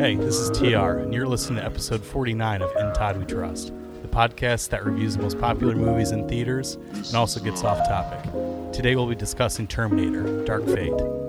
Hey, this is TR, and you're listening to episode 49 of In Todd We Trust, the podcast that reviews the most popular movies in theaters and also gets off topic. Today we'll be discussing Terminator Dark Fate.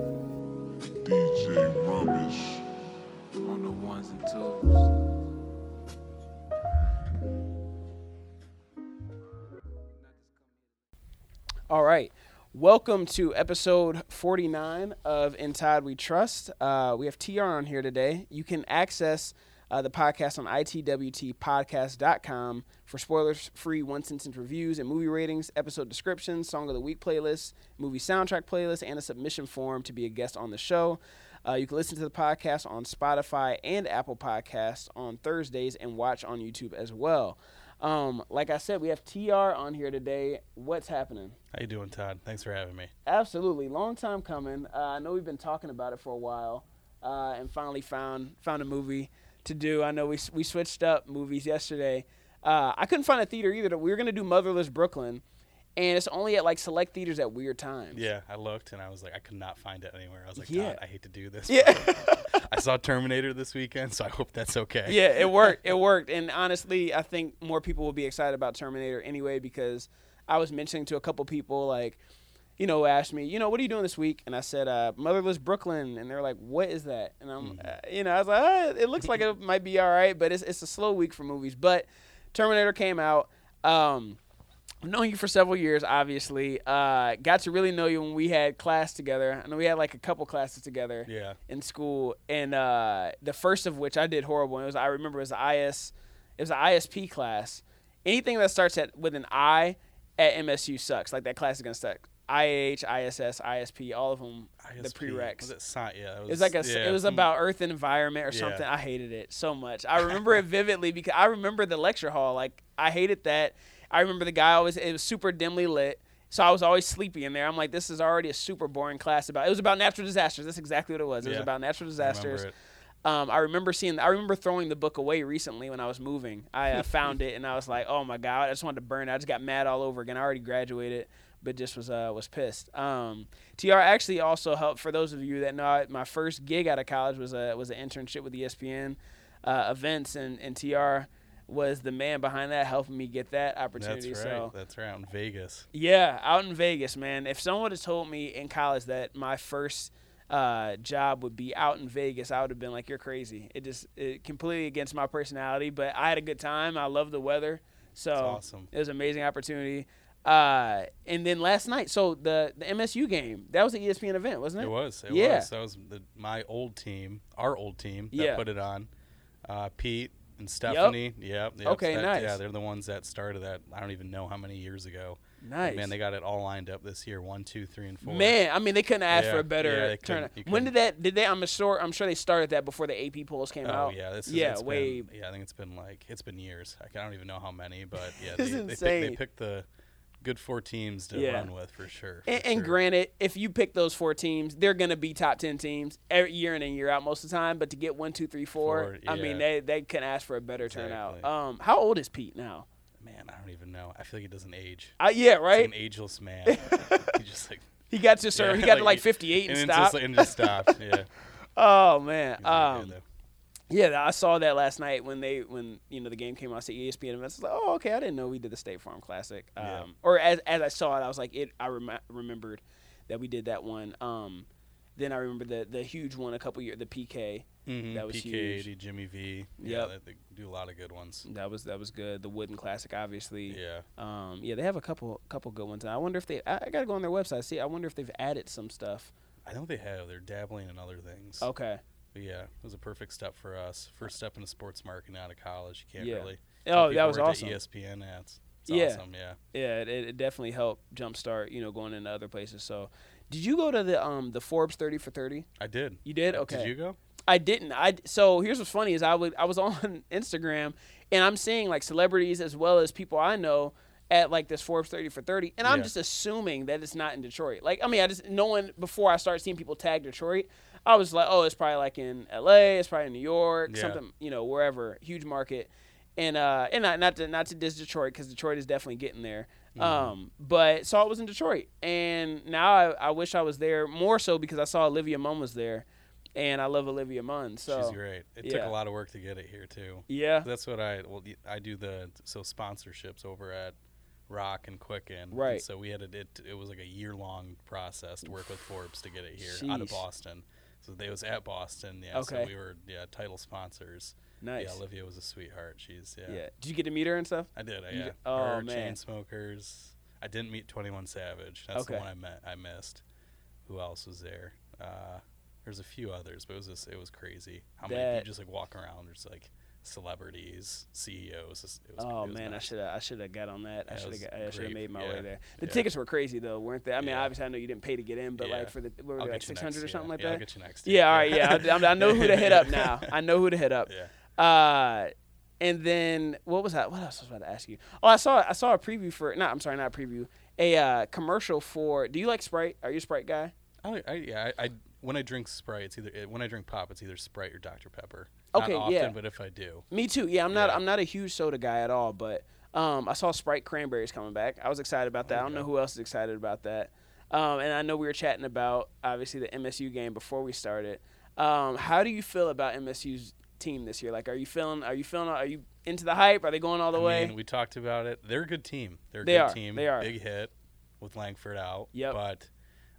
Welcome to episode 49 of In Todd We Trust. Uh, we have TR on here today. You can access uh, the podcast on itwtpodcast.com for spoilers free one sentence reviews and movie ratings, episode descriptions, song of the week playlist, movie soundtrack playlist, and a submission form to be a guest on the show. Uh, you can listen to the podcast on Spotify and Apple Podcasts on Thursdays and watch on YouTube as well. Um, like I said, we have TR on here today. What's happening? How you doing, Todd? Thanks for having me. Absolutely, long time coming. Uh, I know we've been talking about it for a while, uh, and finally found found a movie to do. I know we we switched up movies yesterday. Uh, I couldn't find a theater either. We were gonna do Motherless Brooklyn, and it's only at like select theaters at weird times. Yeah, I looked and I was like, I could not find it anywhere. I was like, Yeah. I hate to do this. Yeah. I saw Terminator this weekend, so I hope that's okay. yeah, it worked. It worked. And honestly, I think more people will be excited about Terminator anyway because I was mentioning to a couple people like, you know, asked me, you know, what are you doing this week? And I said, uh, Motherless Brooklyn, and they're like, what is that? And I'm, uh, you know, I was like, uh, it looks like it might be all right, but it's it's a slow week for movies. But Terminator came out. Um, known you for several years, obviously. Uh, got to really know you when we had class together. I know we had like a couple classes together Yeah. in school, and uh, the first of which I did horrible. It was I remember it was the IS, it was an ISP class. Anything that starts at with an I at MSU sucks. Like that class is gonna suck. IH, ISS, ISP, all of them. The ISP. prereqs. Was it sci- Yeah. It was, It was like a, yeah, it was about Earth and environment or Yeah. something. I hated it so much. I remember it vividly because I remember the lecture hall. Like I hated that. I remember the guy always. It was super dimly lit, so I was always sleepy in there. I'm like, this is already a super boring class about. It was about natural disasters. That's exactly what it was. It was about natural I remember disasters. Um, I remember seeing. I remember throwing the book away recently when I was moving. I uh, found it and I was like, "Oh my god!" I just wanted to burn it. I just got mad all over again. I already graduated, but just was uh, was pissed. Um, Tr actually also helped. For those of you that know, it, my first gig out of college was a was an internship with ESPN uh, events, and and Tr was the man behind that, helping me get that opportunity. That's right. So That's right. In Vegas. yeah, out in Vegas, man. If someone would have told me in college that my first uh, job would be out in Vegas, I would have been like, "You're crazy." It just it completely against my personality, but I had a good time. I love the weather, so That's awesome. it was an amazing opportunity. Uh, and then last night, so the the MSU game that was an ESPN event, wasn't it? It was. It Yeah. was. That was the, my old team, our old team that Yeah. put it on. Uh, Pete and Stephanie. Yep. yep, Okay, that- nice. Yeah, they're the ones that started that. I don't even know how many years ago. Nice. Man, they got it all lined up this year. One, two, three, and four. Man, I mean, they couldn't ask for a better yeah, turn. When did that? Did they? I'm sure. I'm sure they started that before the AP polls came out? Oh out. yeah, this is yeah, way. Been, yeah, I think it's been like it's been years. I don't even know how many, but yeah, they, they, pick, they picked the good four teams to Yeah. run with for sure. for And, and sure. granted, if you pick those four teams, they're gonna be top ten teams every year in and year out most of the time. But to get one, two, three, four, Four, I mean, they they couldn't ask for a better turnout. Um, how old is Pete now? man, I don't even know. I feel like he doesn't age. Uh, yeah, right. like an ageless man. he just like He got to serve. yeah, he got to like 58 and, and stop. Just, and just stopped. Yeah. oh man. He's Um. Yeah, I saw that last night when they when you know the game came out. I E ESPN events. I was like, oh okay, I didn't know we did the State Farm Classic. Um, Yeah. or as as I saw it, I was like, it. I rem- remembered that we did that one. Um, then I remember the the huge one a couple years, the PK. Mhm, that was huge. PK80, huge. Jimmy V. Yeah, Yep. they, do a lot of good ones. That was that was good. The Wooden Classic, obviously. Yeah. Um, yeah, they have a couple couple good ones. I wonder if they. I, I gotta go on their website. See, I wonder if they've added some stuff. I know they have. They're dabbling in other things. Okay. But yeah, it was a perfect step for us. First step into sports marketing out of college. You can't Yeah. really. Oh, that was awesome. ESPN ads. It's Yeah. awesome. Yeah. Yeah, it, it definitely helped jumpstart. You know, going into other places. So, did you go to the um the Forbes thirty for thirty? I did. You did. Okay. Did you go? I didn't. I so here's what's funny is I would I was on Instagram and I'm seeing like celebrities as well as people I know at like this Forbes 30 for 30 and I'm Yeah. just assuming that it's not in Detroit. Like I mean I just knowing before I start seeing people tag Detroit, I was like, oh, it's probably like in LA, it's probably in New York, Yeah. something, you know, wherever, huge market. And uh and not not to not to diss Detroit cuz Detroit is definitely getting there. Mm-hmm. Um but saw it was in Detroit and now I, I wish I was there more so because I saw Olivia Munn was there and I love Olivia Munn. So She's great. It took a lot of work to get it here too. yeah, That's what I well I do the so sponsorships over at Rock and Quicken. and Right. so we had it, it. It was like a year long process to work with Forbes to get it here out of Boston. So they was at Boston. Yeah. Okay. So we were yeah title sponsors. nice. Yeah. Olivia was a sweetheart. She's yeah. yeah. Did you get to meet her and stuff? I did. I, yeah. oh, Her, man. Chainsmokers. I didn't meet Twenty One Savage. That's Okay. the one I met. I missed. Who else was there? Uh, there's a few others, but it was just, it was crazy. How many That- you just like walk around? There's like celebrities, CEOs. It was, Oh it man, I should have I should have got on that. I Yeah, it should have I should have made my Yeah. way there. The Yeah. tickets were crazy though, weren't they? I mean, obviously I know you didn't pay to get in, but like for the what were they, like six hundred or something like yeah, I'll that. get you next. Yeah, all right, yeah. I, I know who to hit up now. I know who to hit up. Yeah. Uh, and then what was that? What else was I about to ask you? Oh, I saw I saw a preview for. No, I'm sorry, not a preview. A uh, commercial for. Do you like Sprite? Are you a Sprite guy? I, I, yeah, I, I when I drink Sprite, it's either it, when I drink pop, it's either Sprite or Dr Pepper. Okay, often, yeah. but if I do, Me too. Yeah, I'm not. Yeah. I'm not a huge soda guy at all. But um, I saw Sprite cranberries coming back. I was excited about that. I don't Okay. know who else is excited about that. Um, and I know we were chatting about obviously the MSU game before we started. Um, how do you feel about MSU's team this year? Like, are you feeling? Are you feeling? Are you into the hype? Are they going all the way? I way? mean, we talked about it. They're a good team. They're a They good are. team. They are. Big hit with Langford out. Yep. But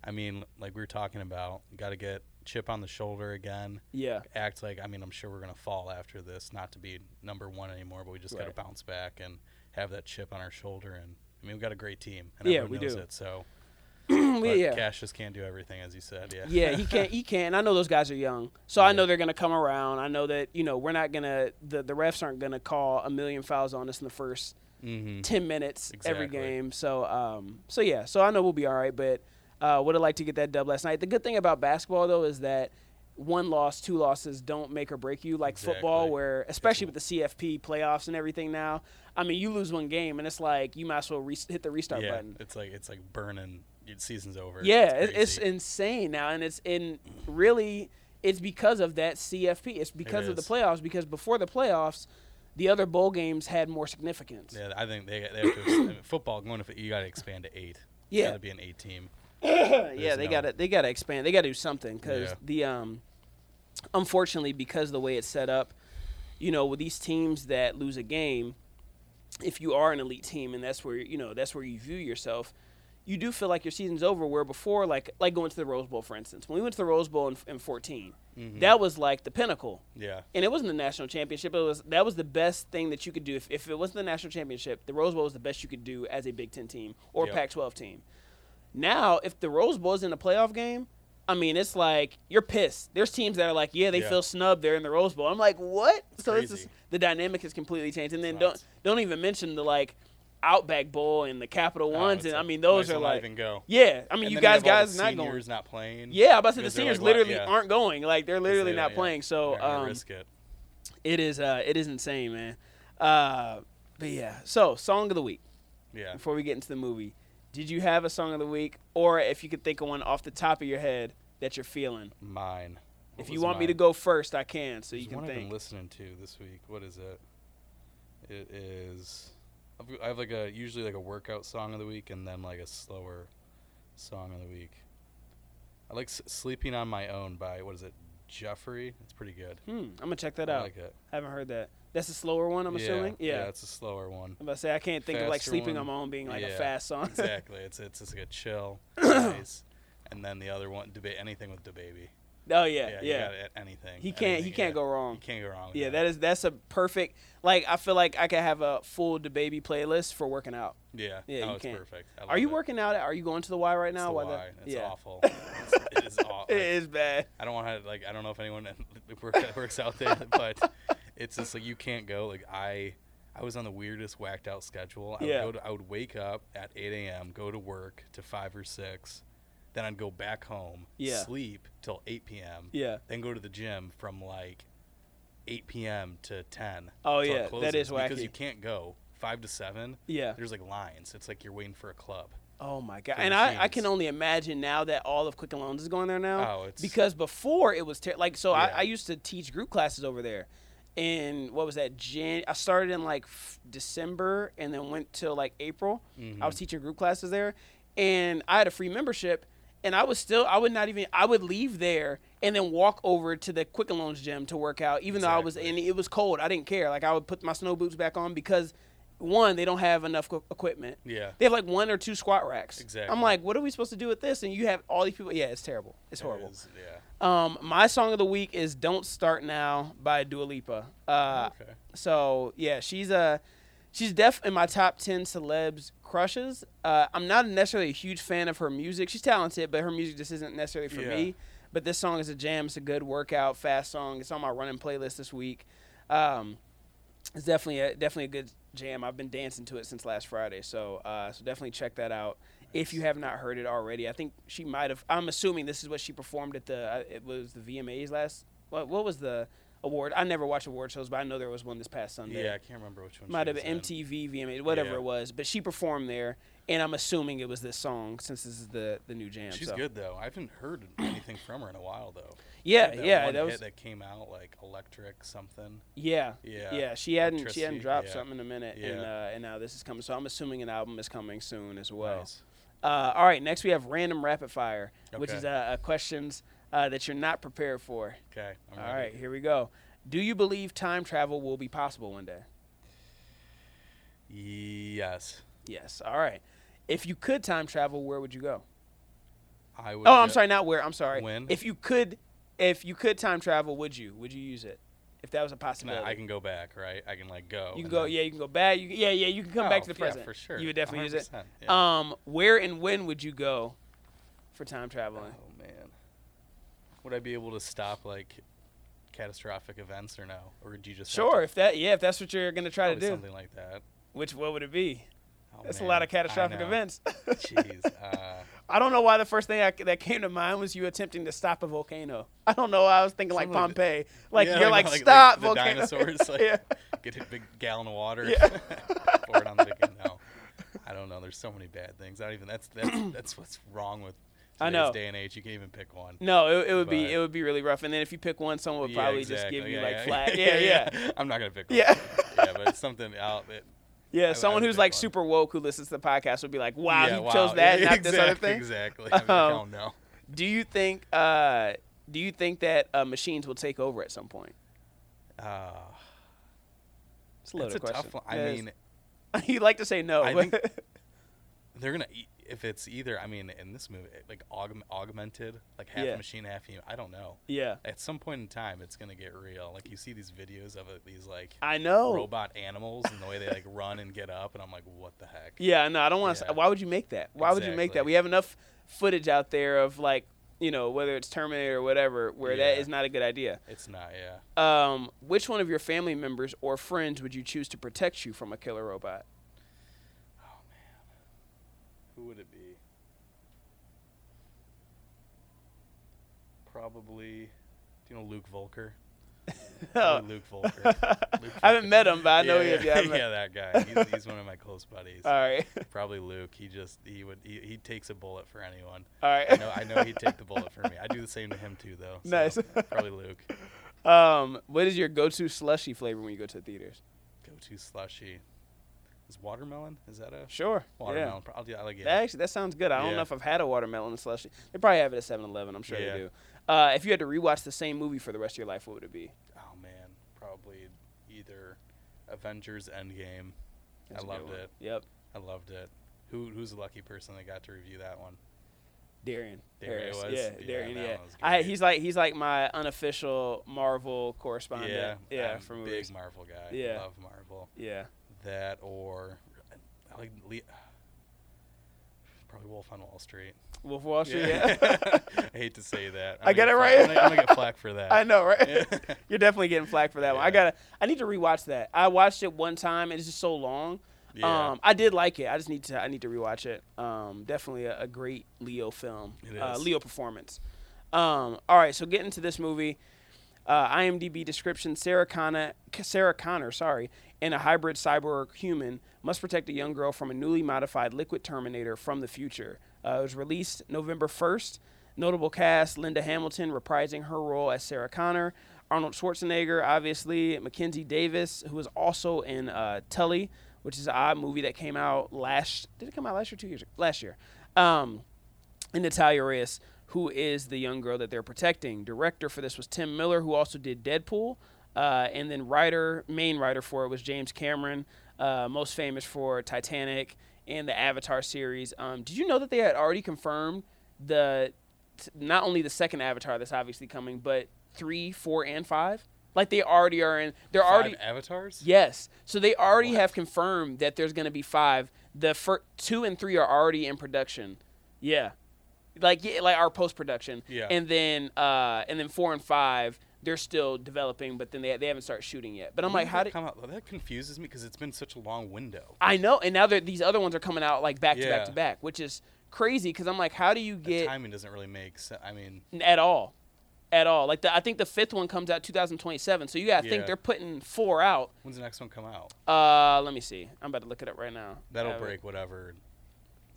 I mean, like we were talking about, got to get chip on the shoulder again. yeah. Act like I mean, I'm sure we're gonna fall after this, not to be number one anymore, but we just got Right. to bounce back and have that chip on our shoulder. And I mean, we've got a great team, and Yeah, everyone we knows do. it. So, but yeah. Cash just can't do everything, as you said. Yeah. yeah, he can't. He can't. I know those guys are young, so I know they're gonna come around. I know that you know we're not gonna. The the refs aren't gonna call a million fouls on us in the first mm-hmm. ten minutes every Exactly. game. So um, so yeah, so I know we'll be all right. But uh, would have liked to get that dub last night. The good thing about basketball though is that one loss, two losses don't make or break you like football, where especially with the CFP playoffs and everything now. I mean, you lose one game and it's like you might as well re- hit the restart yeah, button. it's like it's like burning. Your season's over. Yeah, it's, it's insane now, and it's in really it's because of that CFP. It's because of the playoffs. Because before the playoffs, the other bowl games had more significance. Yeah, I think they, they have to. Ex- I mean, football going to you got to expand to eight. Yeah. got to be an eight team. yeah, they no- got to they got to expand. They got to do something because Yeah. the um, unfortunately because the way it's set up, you know, with these teams that lose a game, if you are an elite team and that's where you know that's where you view yourself, you do feel like your season's over. Where before, like like going to the Rose Bowl, for instance, when we went to the Rose Bowl in, in 14, Mhm. that was like the pinnacle. Yeah. and it wasn't the national championship. It was that was the best thing that you could do. If, if it wasn't the national championship, the Rose Bowl was the best you could do as a Big Ten team or Yep. Pac-12 team. Now, if the Rose Bowl is in a playoff game, I mean, it's like you're pissed. There's teams that are like, yeah, they Yeah. feel snubbed. They're in the Rose Bowl. I'm like, what? so it's crazy. just, the dynamic has completely changed. And then don't don't even mention the like Outback Bowl and the Capital Oh, Ones. it's And I mean, those are like, yeah. I mean, And you guys, guys not going. not playing. Yeah, I'm about to say the seniors like, literally Yeah. aren't going. Like they're literally they not yeah. playing. So um, risk it. it is uh it is insane, man. Uh but yeah. So, song of the week Yeah. before we get into the movie. Did you have a song of the week or if you could think of one off the top of your head that you're feeling? Mine. What if you want me to go first, I can so you can one I've think. been listening to this week. What is it? It is. I've- like a usually like a workout song of the week and then like a slower song of the week. I like S- "Sleeping on My Own" by what is it? Jeffrey. It's pretty good. Hmm, I'm going to check that out. I out. like it. Haven't heard that. That's a slower one, I'm yeah, assuming. Yeah. yeah, it's a slower one. I'm about to say I can't think of like sleeping one. on my own being like a fast song. exactly. It's it's just like a chill, nice. And then the other one, debate anything with DaBaby. oh yeah, yeah. You got anything. He can't he can't yeah. go wrong. You can't go wrong. Yeah, that. that is that's a perfect. Like I feel like I could have a full DaBaby playlist for working out. Yeah. Yeah, oh, you it's can't. perfect. Are you it. working out? Are you going to the Y right It's now? the Why why. It's yeah. awful. It's, it is awful. it is bad. I don't want to like. I don't know if anyone works out there, but it's just like you can't go. Like I, I was on the weirdest whacked out schedule. I Yeah. would go to, I would wake up at 8 a.m., go to work to five or six, then I'd go back home, Yeah. sleep till 8 p.m., Yeah. then go to the gym from like 8 p.m. to 10. Oh, yeah, that is because you can't go five to seven. Yeah. There's like lines. It's like you're waiting for a club. Oh my god! And I, I can only imagine now that all of Quicken Loans is going there now. Oh, it's- because before it was ter- like so. Yeah. I, I used to teach group classes over there, and what was that? Jan. I started in like f- December and then went till like April. Mm-hmm. I was teaching group classes there, and I had a free membership. and I was still I would not even I would leave there and then walk over to the Quicken Loans gym to work out, even though I was Exactly. and it was cold. I didn't care. Like I would put my snow boots back on because one they don't have enough equipment. Yeah. They have like one or two squat racks. Exactly. I'm like, what are we supposed to do with this? And you have all these people. Yeah, it's terrible. It's horrible. is, yeah. Um, my song of the week is "Don't Start Now" by Dua Lipa. Uh, Okay. so yeah, she's a she's def in my top ten celebs crushes. Uh, I'm not necessarily a huge fan of her music. She's talented, but her music just isn't necessarily for Yeah. me. But this song is a jam. It's a good workout, fast song. It's on my running playlist this week. Um, it's definitely a definitely a good jam. I've been dancing to it since last Friday, so uh, so definitely check that out if you have not heard it already. I think she might have. I'm assuming this is what she performed at the. Uh, it was the VMAs last. What what was the award? I never watch award shows, but I know there was one this past Sunday. Yeah, I can't remember which one. Might have been. MTV, VMA, whatever Yeah. it was. But she performed there, and I'm assuming it was this song since this is the the new jam. She's so. good though. I haven't heard anything from her in a while though. Yeah, That yeah, one that hit was that came out like electric something. yeah, Yeah. yeah. She hadn't she hadn't dropped yeah. something in a minute, and uh, and now this is coming. So I'm assuming an album is coming soon as well. Nice. Uh, all right, next we have random rapid fire, which is uh, uh, questions uh, that you're not prepared for. Okay. I'm All right, here we go. Do you believe time travel will be possible one day? Yes. Yes. All right. If you could time travel, where would you go? I would. Oh, I'm sorry, not where. I'm sorry. When? If you could, if you could time travel, would you? Would you use it? If that was a possibility, I can go back, right? I can like go. you can go. then- Yeah, you can go back. You, yeah, yeah. You can come back Oh, to the present. yeah, for sure. You would definitely use it. yeah. Um, where and when would you go for time traveling? Oh man. Would I be able to stop like catastrophic events or no? Or would you just Sure. to- If that, yeah, if that's what you're gonna try to do. something like that? Which what would it be? Oh, That's a lot of catastrophic events. Jeez. Uh, I don't know why the first thing I, that came to mind was you attempting to stop a volcano. I don't know. why I was thinking like Something like Pompeii. Like yeah, you're like, like, stop the volcano. dinosaurs like yeah. get a big gallon of water, Yeah. pour it on the no. I don't know. There's so many bad things. I don't even. That's that's that's what's wrong with I know. day and age. You can't even pick one. No, it, it would be it would be really rough. And then if you pick one, someone would Yeah, probably just exactly. give you like yeah. flat. Yeah, yeah, I'm not gonna pick one. yeah. yeah, but it's something out. It, Yeah, I someone would who's like super woke who listens to the podcast would be like, "Wow, yeah, he wow. chose that, Yeah, not exactly, this other thing." Exactly. I'm like, Um, oh no. Do you think? Uh, do you think that uh, machines will take over at some point? Uh, It's a that's a tough one. I mean, you'd like to say no. I but- think- they're gonna e- if it's either. I mean, in this movie, like aug- augmented, like half Yeah. machine, half human. I don't know. yeah, At some point in time, it's gonna get real. Like you see these videos of it, these like I know. robot animals and the way they like run and get up, and I'm like, what the heck? Yeah, no, I don't want to. Yeah. Why would you make that? Why would you make that? We have enough footage out there of like, you know, whether it's Terminator or whatever, where that Yeah. is not a good idea. It's not. Yeah. Um, which one of your family members or friends would you choose to protect you from a killer robot? Oh who would it be? Probably. Do you know Luke Volker? Probably Luke Volker. Luke I haven't met him, but I know yeah, he. Yeah, haven't yeah, that guy. He's, he's one of my close buddies. All right, Probably Luke. He just he would he, he takes a bullet for anyone. all right. I know I know he'd take the bullet for me. I do the same to him too though. so Nice. Probably Luke. Um, what is your go-to slushy flavor when you go to the theaters? Go to slushy. Is watermelon? Is that a Sure. watermelon? Pro- I'll do, I like it. Yeah. That actually, that sounds good. I don't know if I've had a watermelon slushy. They probably have it at 7-Eleven. I'm sure Yeah. they do. Uh, if you had to rewatch the same movie for the rest of your life, what would it be? Oh man, probably either Avengers Endgame. That's I loved it. Yep. I loved it. Who who's the lucky person that got to review that one? Darian. Darian was? Yeah, Yeah, Darian. Yeah, I, he's like he's like my unofficial Marvel correspondent. yeah, yeah, I'm for movies. big Marvel guy. Yeah. love Marvel. Yeah, That or I like Le- probably Wolf on Wall Street. Wolf Wall Street. Yeah, I hate to say that. I I'm get it right? I'm gonna, I'm gonna get flack for that. I know, right? Yeah. You're definitely getting flack for that one. I gotta. I need to rewatch that. I watched it one time and it's just so long. Yeah. Um, I did like it. I just need to. I need to rewatch it. Um, definitely a, a great Leo film. It Uh. Leo performance. Um, all right, so getting to this movie. Uh, IMDb description: Sarah Connor, Sarah Connor, sorry, and a hybrid cyborg human must protect a young girl from a newly modified liquid Terminator from the future. Uh, it was released November 1st. Notable cast: Linda Hamilton reprising her role as Sarah Connor, Arnold Schwarzenegger, obviously, Mackenzie Davis, who was also in uh, Tully, which is an odd movie that came out last. Did it come out last year? Two years? ago? Last year. Um, and Natalia Reyes, who is the young girl that they're protecting. Director for this was Tim Miller, who also did Deadpool, uh, and then writer, main writer for it was James Cameron, uh, most famous for Titanic and the Avatar series. Um, did you know that they had already confirmed the t- not only the second Avatar that's obviously coming, but three, four, and five? Like they already are in. They're Five already avatars. Yes. So they already What? have confirmed that there's going to be five. The fir- two and three are already in production. Yeah. Like yeah, like our post production. Yeah. And then uh and then four and five they're still developing, but then they they haven't started shooting yet. But I'm When like, how did come out? That confuses me because it's been such a long window. I know? And now these other ones are coming out like back to back to back, which is crazy because I'm like, how do you The get timing doesn't really make sense. I mean, at all, at all? Like the, I think the fifth one comes out 2027, so you gotta think they're putting four out. when's the next one come out? Uh, let me see. I'm about to look it up right now. That'll break whatever,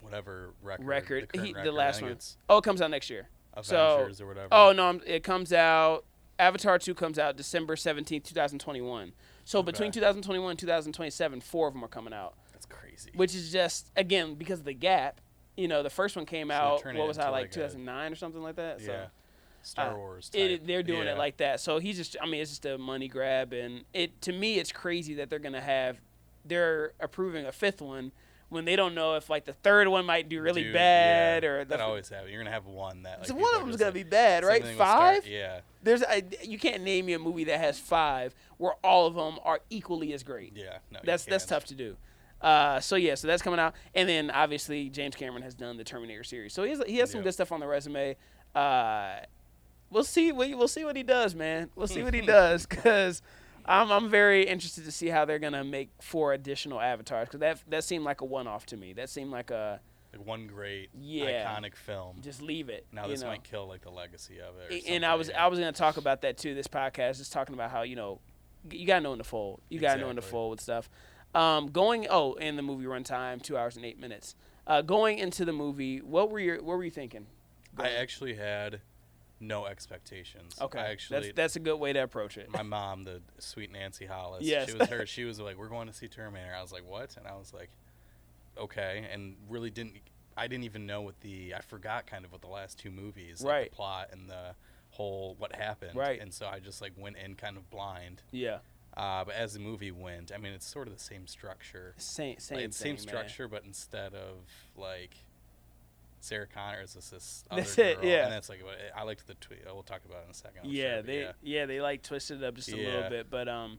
whatever record. record. The, He, record. I last one. Oh, it comes out next year. Avengers or whatever. Oh no, I'm- it comes out. Avatar two comes out December seventeenth, two thousand twenty one. So between 2021 and 2027, four of them are coming out, that's crazy. which is just again because of the gap. You know, the first one came So out. What was I like like a- 2009 or something like that? yeah, So, Star uh, Wars. it, they're doing yeah. it like that. So he's just. I mean, it's just a money grab, and it to me, it's crazy that they're gonna have. They're approving a fifth one when they don't know if like the third one might do really Dude, bad yeah, or that always happens. You're gonna have one that. Like, so one of them's gonna like- be bad, right? thing with Star- Five. yeah, There's I, you can't name me a movie that has five where all of them are equally as great. yeah. No, that's that's tough to do. Uh, so yeah, so that's coming out, and then obviously James Cameron has done the Terminator series, so he has, he has some good stuff on the resume. Uh, we'll see we, we'll see what he does, man. We'll see what he does because I'm I'm very interested to see how they're gonna make four additional avatars because that that seemed like a one off to me. That seemed like a Like one great Yeah. iconic film. just leave it. now this know? might kill like the legacy of it. and I was. I was gonna talk about that too. This podcast just talking about how you know you gotta know in the fold. You gotta know in the fold with stuff. Um, going oh, and the movie runtime two hours and eight minutes. Uh, going into the movie, what were your what were you thinking? I actually had no expectations. Okay, I actually that's that's a good way to approach it. my mom, the sweet Nancy Hollis. Yes. She was her. She was like, "We're going to see Terminator." I was like, "What?" And I was like, "Okay," and really didn't. I didn't even know what the. I forgot kind of what the last two movies, like Right. the plot and the whole what happened. Right. And so I just like went in kind of blind. yeah, Uh, but as the movie went, I mean, it's sort of the same structure. same same Like, it's same thing, man. structure, but instead of like Sarah Connor is this, this other That's it, girl, yeah. and that's like what I liked the tweet. We'll talk about it in a 2nd I'm yeah, sure, they yeah. yeah. they like twisted it up just a little bit, but um,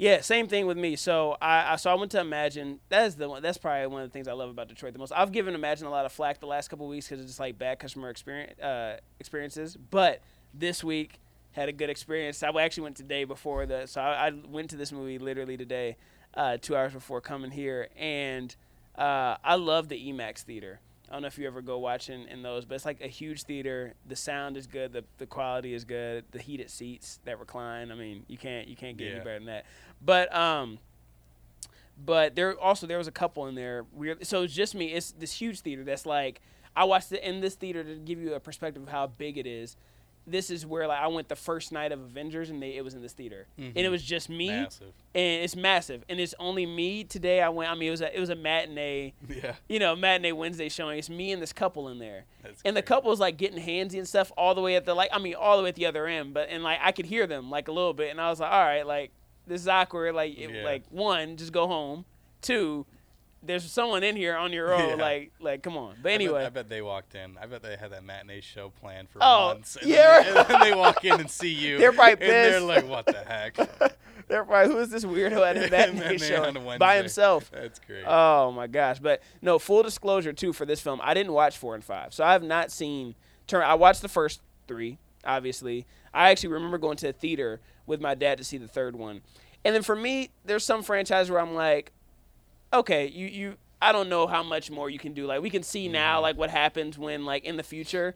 yeah, same thing with me. So I, I so I went to Emagine. That's the. That's probably one of the things I love about Detroit the most. I've given Emagine a lot of flack the last couple weeks because it's just like bad customer experience uh, experiences, but this week had a good experience. I actually went today before the so I, I went to this movie literally today, uh, two hours before coming here, and uh, I love the IMAX theater. I don't know if you ever go watching in those, but it's like a huge theater. The sound is good, the the quality is good, the heated seats that recline. I mean, you can't you can't get any better than that. But um, but there also there was a couple in there. Weird. So it's just me. It's this huge theater that's like I watched it in this theater to give you a perspective of how big it is. This is where like I went the first night of Avengers and they it was in this theater and it Mhm. was just me Massive. and it's massive and it's only me today. I went. I mean it was a, it was a matinee Yeah. you know, matinee Wednesday showing. It's me and this couple in there, That's and the great. couple was like getting handsy and stuff all the way at the like. I mean, all the way at the other end, but and like I could hear them like a little bit, and I was like, all right, like this is awkward. Like, it, Yeah. like one, just go home. Two, there's someone in here on your own. Yeah. Like, like come on. But I bet- anyway, I bet, they walked in. I bet they had that matinee show planned for Oh, months. And yeah. Then they, and then they walk in and see you. They're probably And they're like, "What the heck?" they're probably who is this weirdo at a matinee show by himself? That's great. Oh my gosh! But no, full disclosure too for this film, I didn't watch four and five, so I have not seen. Turn. I watched the first three, obviously. I actually remember going to a theater with my dad to see the third one, and then for me, there's some franchise where I'm like, okay, you you. I don't know how much more you can do. Like we can see now, like what happens when like in the future.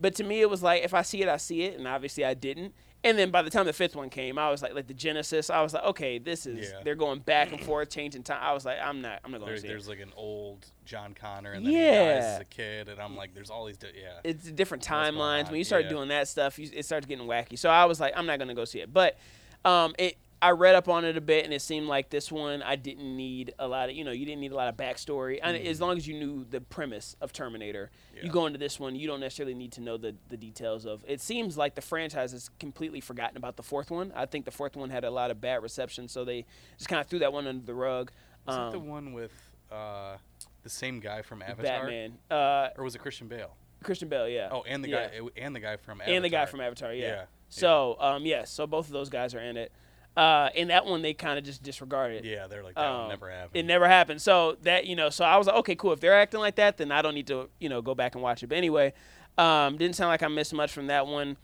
But to me, it was like if I see it, I see it, and obviously I didn't. And then by the time the fifth one came, I was like, like the Genisys, I was like, okay, this is Yeah. they're going back and forth, changing time. I was like, I'm not, I'm not going to see it. there's like an old John Connor, and then he Yeah. dies as a kid, and I'm like, there's all these, di- yeah. it's different timelines. When you start Yeah. doing that stuff, you, it starts getting wacky. So I was like, I'm not gonna go see it. But um, it, I read up on it a bit, and it seemed like this one I didn't need a lot of, you know, you didn't need a lot of backstory. And as long as you knew the premise of Terminator, Mm-hmm. Yeah. you go into this one, you don't necessarily need to know the the details of. It seems like the franchise has completely forgotten about the fourth one. I think the fourth one had a lot of bad reception, so they just kind of threw that one under the rug. Was it the Um, one with uh, the same guy from Avatar? Batman, uh, Or was it Christian Bale? Christian Bale, yeah. Oh, and the Yeah. guy and the guy from Avatar. and the guy from Avatar, yeah. Yeah, So, um, yes, so both of those guys are in it. Uh, in that one, they kind of just disregarded. Yeah, they're like that Um, never happened. It never happened. So that you know, so I was like, okay, cool. If they're acting like that, then I don't need to you know go back and watch it. But anyway, um, didn't sound like I missed much from that one.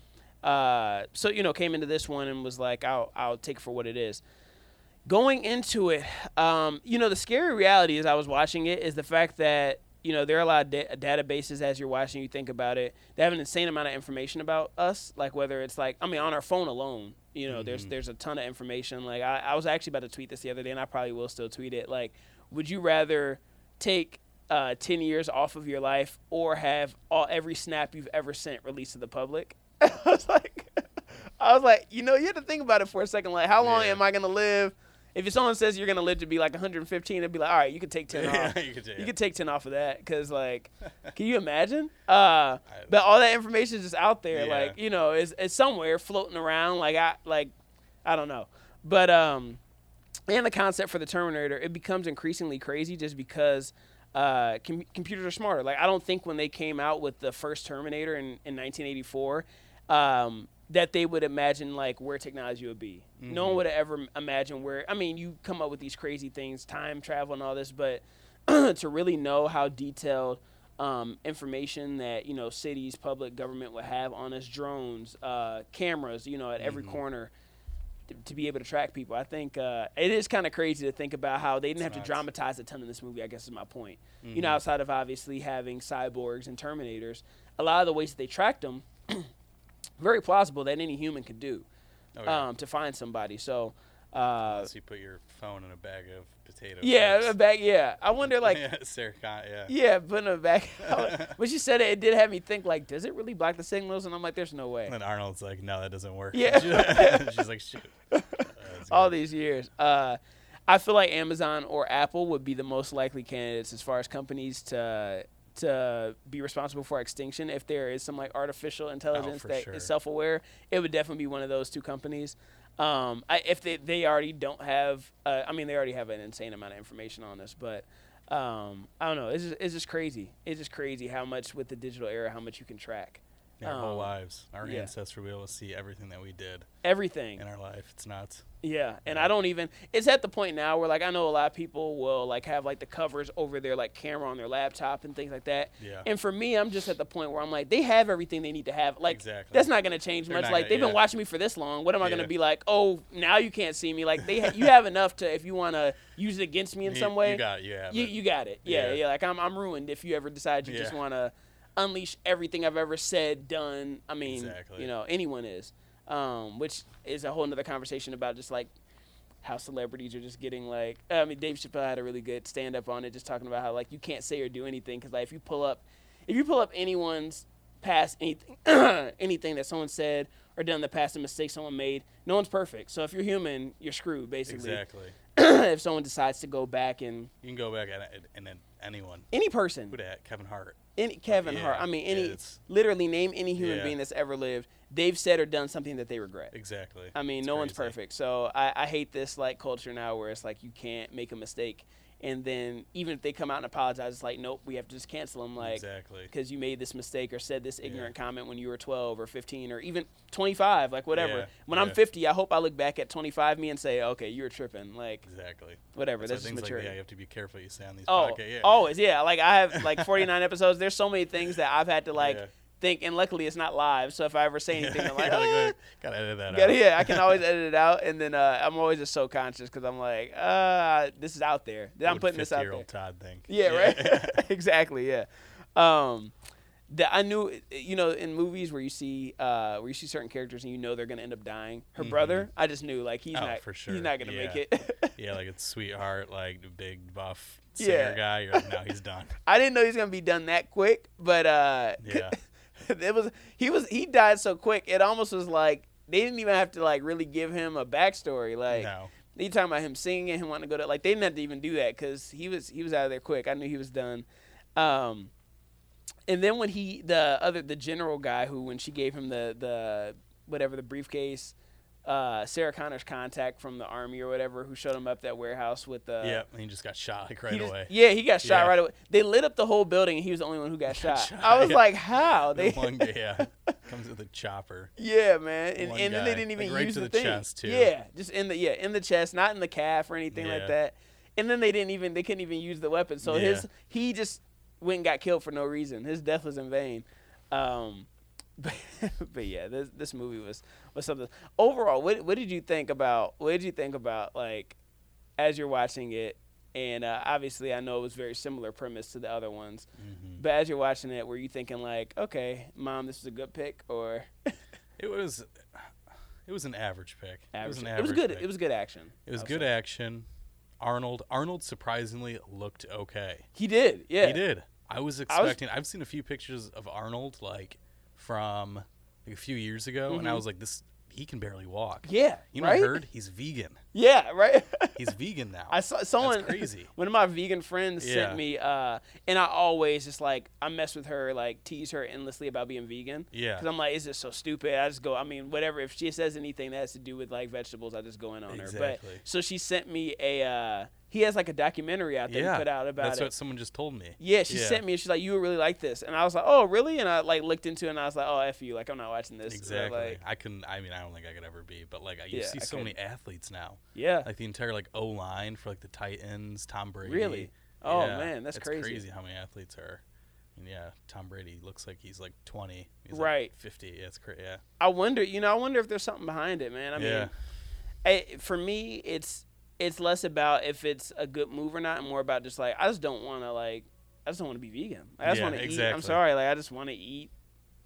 Uh, so you know, came into this one and was like, I'll I'll take it for what it is. Going into it, um, you know, the scary reality as I was watching it is the fact that you know there are a lot of da- databases as you're watching. You think about it, they have an insane amount of information about us. Like whether it's like I mean on our phone alone, you know, there's there's a ton of information. Like I, I was actually about to tweet this the other day, and I probably will still tweet it. Like, would you rather take uh, 10 years off of your life or have all every snap you've ever sent released to the public? I was like, I was like, you know, you have to think about it for a second. Like, how long Yeah. am I gonna live? If someone says you're gonna live to be like 115, it'd be like, all right, you could take 10 yeah, off. you could, You could take 10 off of that because, like, can you imagine? Uh, but all that information is just out there. Yeah. Like, you know, it's, it's somewhere floating around. Like, I, like, I don't know. But, um, and the concept for the Terminator, it becomes increasingly crazy just because uh, com- computers are smarter. Like, I don't think when they came out with the first Terminator in, in 1984, um, that they would imagine like where technology would be. No one would have ever imagined where. I mean, you come up with these crazy things, time travel and all this, but to really know how detailed um, information that you know cities, public government would have on us, drones, uh, cameras, you know, at every corner. To, to be able to track people, I think uh, it is kind of crazy to think about how they didn't have nuts. to dramatize a ton in this movie. I guess is my point. You know, outside of obviously having cyborgs and Terminators, a lot of the ways that they tracked them, very plausible that any human could do Oh, yeah. um, to find somebody. So, uh, Unless you put your phone in a bag of potatoes. yeah, chips. a bag. Yeah, I wonder like. yeah, Sarah Con- yeah. Yeah, putting it back. when she said it, it did have me think like, does it really block the signals? And I'm like, there's no way. And Arnold's like, no, that doesn't work. Yeah. She's like, shoot. Uh, All these years, uh, I feel like Amazon or Apple would be the most likely candidates as far as companies to to be responsible for extinction. If there is some like artificial intelligence for that is sure. self-aware, it would definitely be one of those two companies. Um, I, if they, they already don't have, uh, I mean, they already have an insane amount of information on us, but um, I don't know. It's just, it's just crazy. It's just crazy how much with the digital era, how much you can track. Our whole um, lives. Our yeah. ancestors will be able to see everything that we did Everything. in our life. It's nuts. Yeah, and I don't even. It's at the point now where like I know a lot of people will like have like the covers over their like camera on their laptop and things like that. Yeah. And for me, I'm just at the point where I'm like, they have everything they need to have. Like Exactly. that's not gonna change They're much. not Like they've been watching me for this long. What am I Yeah. gonna be like? Oh, now you can't see me. Like they, ha- you have enough to if you want to use it against me in You- some way. You got it. You have you, it. you got it. Yeah, Yeah. yeah. Like I'm, I'm ruined if you ever decide you just Yeah. Unleash everything I've ever said, done. I mean, Exactly. you know, anyone is, um, which is a whole nother conversation about just like how celebrities are just getting like. I mean, Dave Chappelle had a really good stand up on it, just talking about how like you can't say or do anything because like if you pull up, if you pull up anyone's past anything, anything that someone said or done in the past, a mistake someone made, no one's perfect. So if you're human, you're screwed basically. Exactly. if someone decides to go back and You can go back and, and, and anyone. any person, Who that? Kevin Hart. Any oh, Kevin Yeah, Hart. I mean, any it's- literally name any human Yeah. being that's ever lived. They've said or done something that they regret. Exactly. I mean, It's no one's perfect. So I, I hate this like culture now where it's like you can't make a mistake, and then even if they come out and apologize, it's like nope, we have to just cancel them. Like exactly. because you made this mistake or said this ignorant comment when you were 12 or 15 or even 25, like whatever. Yeah, When I'm 50, I hope I look back at 25 me and say, okay, you were tripping. Like Exactly. whatever. That's just things like maturity. that, you have to be careful you say on these Oh, podcasts. Yeah. always, yeah. Like I have like 49 episodes. There's so many things that I've had to like Yeah. Think, and luckily it's not live. So if I ever say anything, I'm like, Yeah, "Ah." gotta, edit that Gotta- out. yeah, I can always edit it out, and then uh, I'm always just so conscious because I'm like, uh, this is out there. Then I'm putting this out there. Todd think? Yeah, right. exactly. Yeah. Um, that I knew, you know, in movies where you see, uh, where you see certain characters and you know they're gonna end up dying. Her brother, I just knew like he's Mm-hmm. Oh, not, for sure. he's not gonna make it. yeah, like it's sweetheart, like the big buff Yeah. singer guy. You're like, no, he's done. I didn't know he was gonna be done that quick, but uh, Yeah. it was he was he died so quick. It almost was like they didn't even have to like really give him a backstory. Like no. they talking about him singing and him wanting to go to like they didn't have to even do that because he was he was out of there quick. I knew he was done. Um, and then when he the other the general guy who when she gave him the the whatever the briefcase, uh, Sarah Connor's contact from the army or whatever who showed him up that warehouse with the yeah, and he just got shot like right just- away. yeah, he got shot Yeah. right away. They lit up the whole building, and he was the only one who got shot. shot, I was yeah. like, how The they? one guy, yeah, comes with a chopper. yeah, man, and, and then they didn't even like, right use to the, the thing. chest, too. Yeah, just in the yeah in the chest, not in the calf or anything Yeah. like that. And then they didn't even they couldn't even use the weapon. So his he just went and got killed for no reason. His death was in vain. Um, but, but yeah, this this movie was was something. Overall, what what did you think about? What did you think about like as you're watching it? And uh, obviously, I know it was very similar premise to the other ones. hmm But as you're watching it, were you thinking like, okay, mom, this is a good pick, or It was, it was an average pick. It was average? It was good. pick. It was good action. It was good action. Arnold, Arnold surprisingly looked okay. He did. Yeah. He did. I was I was- expecting. I've seen a few pictures of Arnold like from like a few years ago, and I Mhm. was like, this. He can barely walk. Yeah. You know, right? what I heard he's vegan. Yeah. Right. He's vegan now. I saw someone crazy. One of my vegan friends Yeah. sent me, uh, and I always just like I mess with her, like tease her endlessly about being vegan. yeah. Because I'm like, is this so stupid? I just go, I mean, whatever. If she says anything that has to do with like vegetables, I just go in on her. Exactly. But so she sent me a. Uh, he has like a documentary out that yeah. he put out about That's it. what someone just told me. Yeah, she Yeah. sent me. and She's like, "You would really like this," and I was like, "Oh, really?" And I like looked into it, and I was like, "Oh, f you! Like, I'm not watching this." Exactly. Like, I couldn't. I mean, I don't think I could ever be, but like you Yeah, see I so many athletes now. Yeah. Like the entire like O line for like the Titans, Tom Brady. Really? Oh, Yeah, man, that's crazy. it's crazy. how many athletes are. And yeah, Tom Brady looks like he's like 20. He's Right. Like 50. Yeah, it's crazy. Yeah. I wonder. You know, I wonder if there's something behind it, man. I Yeah. mean, I, for me, it's it's less about if it's a good move or not, and more about just like I just don't want to like I just don't want to be vegan. I just Yeah, want to eat. I'm sorry, like I just want to eat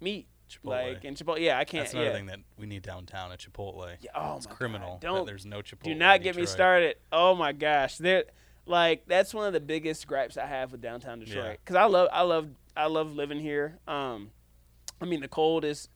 meat. Chipotle. Like and Chipotle. Yeah, I can't. That's another yeah. thing that we need downtown at Chipotle. Yeah, oh it's my God, criminal that Don't there's no Chipotle. do not in get me started. Oh my gosh, there. Like that's one of the biggest gripes I have with downtown Yeah. Detroit. Cause I love, I love, I love living here. Um, I mean the cold is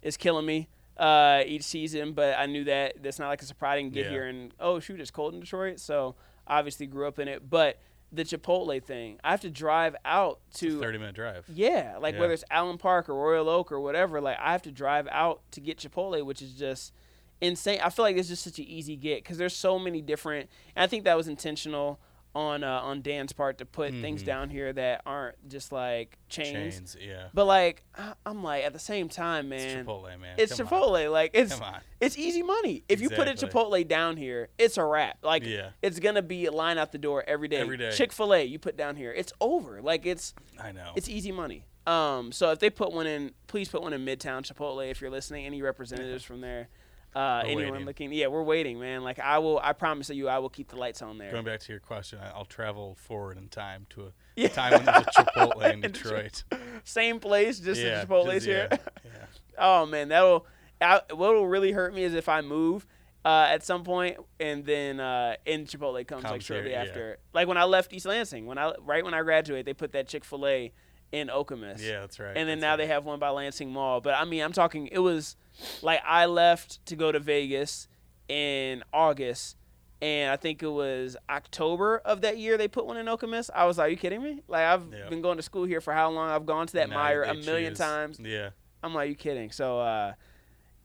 is killing me uh, each season, but I knew that that's not like a surprise. I didn't get Yeah. here and oh shoot, it's cold in Detroit. So obviously grew up in it, but the Chipotle thing, I have to drive out It's a to 30 minute drive. yeah, like Yeah. whether it's Allen Park or Royal Oak or whatever, like I have to drive out to get Chipotle, which is just insane. I feel like it's just such an easy get because there's so many different. And I think that was intentional on uh, on Dan's part to put things Mhm. down here that aren't just like chains. Chains. Yeah. But like I- I'm like at the same time, It's man, Chipotle, man. it's Come Chipotle. Like it's on. it's easy money. If you put a Chipotle down here, it's a wrap. Like Yeah. it's gonna be a line out the door every day. Every day. Chick Fil A, you put down here, it's over. Like it's I know. it's easy money. Um, so if they put one in, please put one in Midtown Chipotle if you're listening. Any representatives from there, uh, We're anyone waiting. looking? Yeah, we're waiting, man. Like I will, I promise you, I will keep the lights on there. Going back to your question, I'll travel forward in time to a Yeah. time when there's a Chipotle in Detroit. Same place, just yeah, the Chipotle's just- here. Yeah, yeah. oh man, that'll. I, what'll really hurt me is if I move. Uh, at some point, and then uh, and Chipotle comes, like shortly here, after. Like when I left East Lansing, when I right when I graduated, they put that Chick Fil A in Okemos. Yeah, that's right. and then that's now right. they have one by Lansing Mall. But I mean, I'm talking. It was like I left to go to Vegas in August, and I think it was October of that year they put one in Okemos. I was like, "Are you kidding me? Like I've Yeah. been going to school here for how long? I've gone to that Now Meijer a million choose- times. Yeah. I'm like, you kidding? So, uh,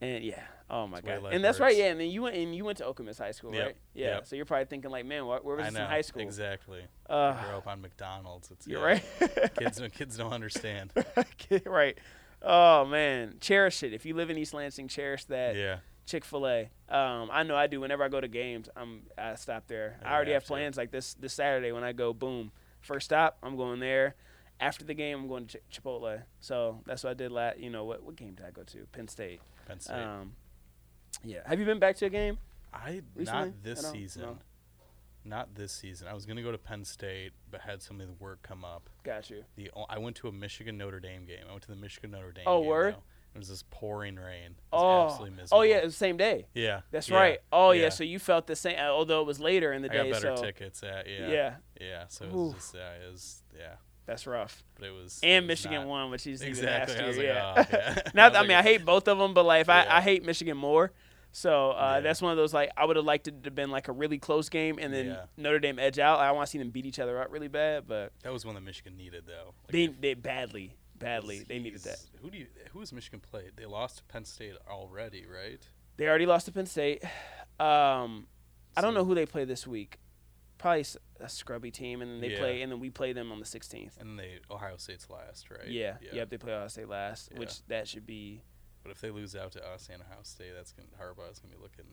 and yeah." Oh my That's god! And that's right, yeah. And then you went and you went to Okemos High School, Yep, right? Yeah. yep. So you're probably thinking like, man, what, where was I this know. in high school? Exactly. Uh, I grew up on McDonald's. It's you're yeah. right. kids, don't- kids don't understand. right. Oh man, cherish it. If you live in East Lansing, cherish that yeah. Chick Fil A. Um, I know I do. Whenever I go to games, I'm I stop there. Yeah, I already have plans like this this Saturday when I go. Boom, first stop, I'm going there. After the game, I'm going to Ch- Chipotle. So that's what I did last. You know what? What game did I go to? Penn State. Penn State. Um, yeah. Have you been back to a game? I recently? not this season. No. Not this season. I was gonna go to Penn State, but had some of the work come up. Got you. The o- I went to a Michigan Notre Dame game. I went to the Michigan Notre Dame. Oh, game, word? though. It was this pouring rain. It was Oh. absolutely miserable. Oh yeah, it was the same day. Yeah. That's yeah, right. Oh yeah. yeah. So you felt the same, although it was later in the I got day. better so tickets at yeah. yeah. Yeah. So it was Oof. just uh, it was yeah. That's rough. but it was. it And was Michigan not- won, which is Exactly. I even was nastier. like, yeah. oh, yeah. Not, was I mean, like, I hate both of them, but like, if I, Yeah. I hate Michigan more. So uh, Yeah. that's one of those like I would have liked it to have been like a really close game, and then Yeah. Notre Dame edge out. I want to see them beat each other up really bad, but That was one that Michigan needed, though. Like, they they badly, badly they needed that. Who do you? Who has Michigan played? They lost to Penn State already, right? They already lost to Penn State. Um, I don't know who they play this week. Probably a scrubby team, and then they Yeah. play, and then we play them on the 16th. And they Ohio State's last, right? Yeah, yep, they play Ohio State last, Yeah. which that should be. But if they lose out to us and Ohio State, that's gonna Harbaugh's gonna be looking.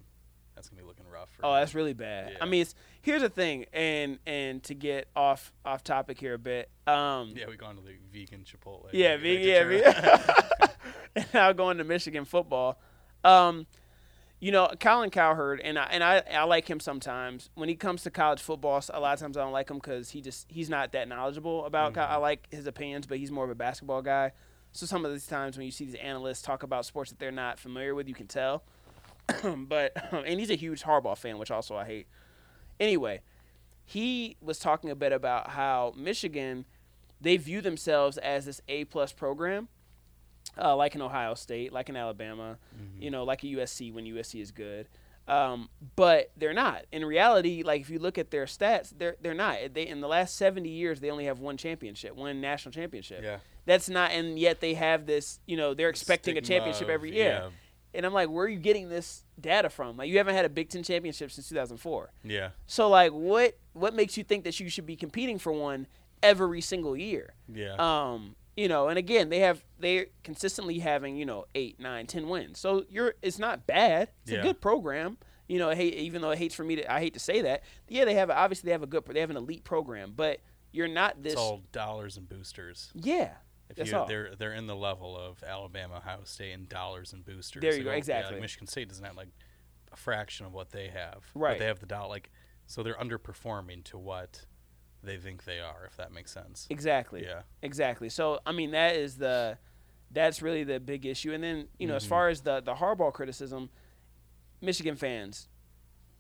That's gonna be looking rough. For Oh, him. that's really bad. Yeah. I mean, it's here's the thing, and and to get off off topic here a bit. Um, Yeah, we gone to the vegan Chipotle. Yeah, you, yeah, big. and now going to Michigan football. Um, you know, Colin Cowherd, and I and I, I like him sometimes. When he comes to college football, a lot of times I don't like him because he just he's not that knowledgeable about. co- I like his opinions, but he's more of a basketball guy. So some of these times when you see these analysts talk about sports that they're not familiar with, you can tell. but and he's a huge Harbaugh fan, which also I hate. Anyway, he was talking a bit about how Michigan they view themselves as this A plus program, uh, like in Ohio State, like in Alabama, you know, like a USC when USC is good. Um, but they're not. In reality, like if you look at their stats, they're they're not. They in the last seventy years they only have one championship, one national championship. Yeah. That's not, and yet they have this. You know, they're expecting a championship of- every year. And I'm like, where are you getting this data from? Like, you haven't had a Big Ten championship since 2004. Yeah. So, like, what what makes you think that you should be competing for one every single year? Yeah. Um, you know, and again, they have they're consistently having you know eight, nine, ten wins. So you're it's not bad. It's Yeah. a good program. You know, hey, even though it hates for me to I hate to say that. Yeah, they have obviously they have a good they have an elite program, but you're not this. it's all dollars and boosters. yeah, If that's you, all. they're they're in the level of Alabama, Ohio State, and dollars and boosters. There you go, don't- yeah, exactly. like Michigan State doesn't have like a fraction of what they have. Right. But they have the dollar. Like, so they're underperforming to what they think they are. If that makes sense. Exactly. Yeah. Exactly. So I mean that is the that's really the big issue. And then you know as Mhm. far as the the Harbaugh criticism, Michigan fans,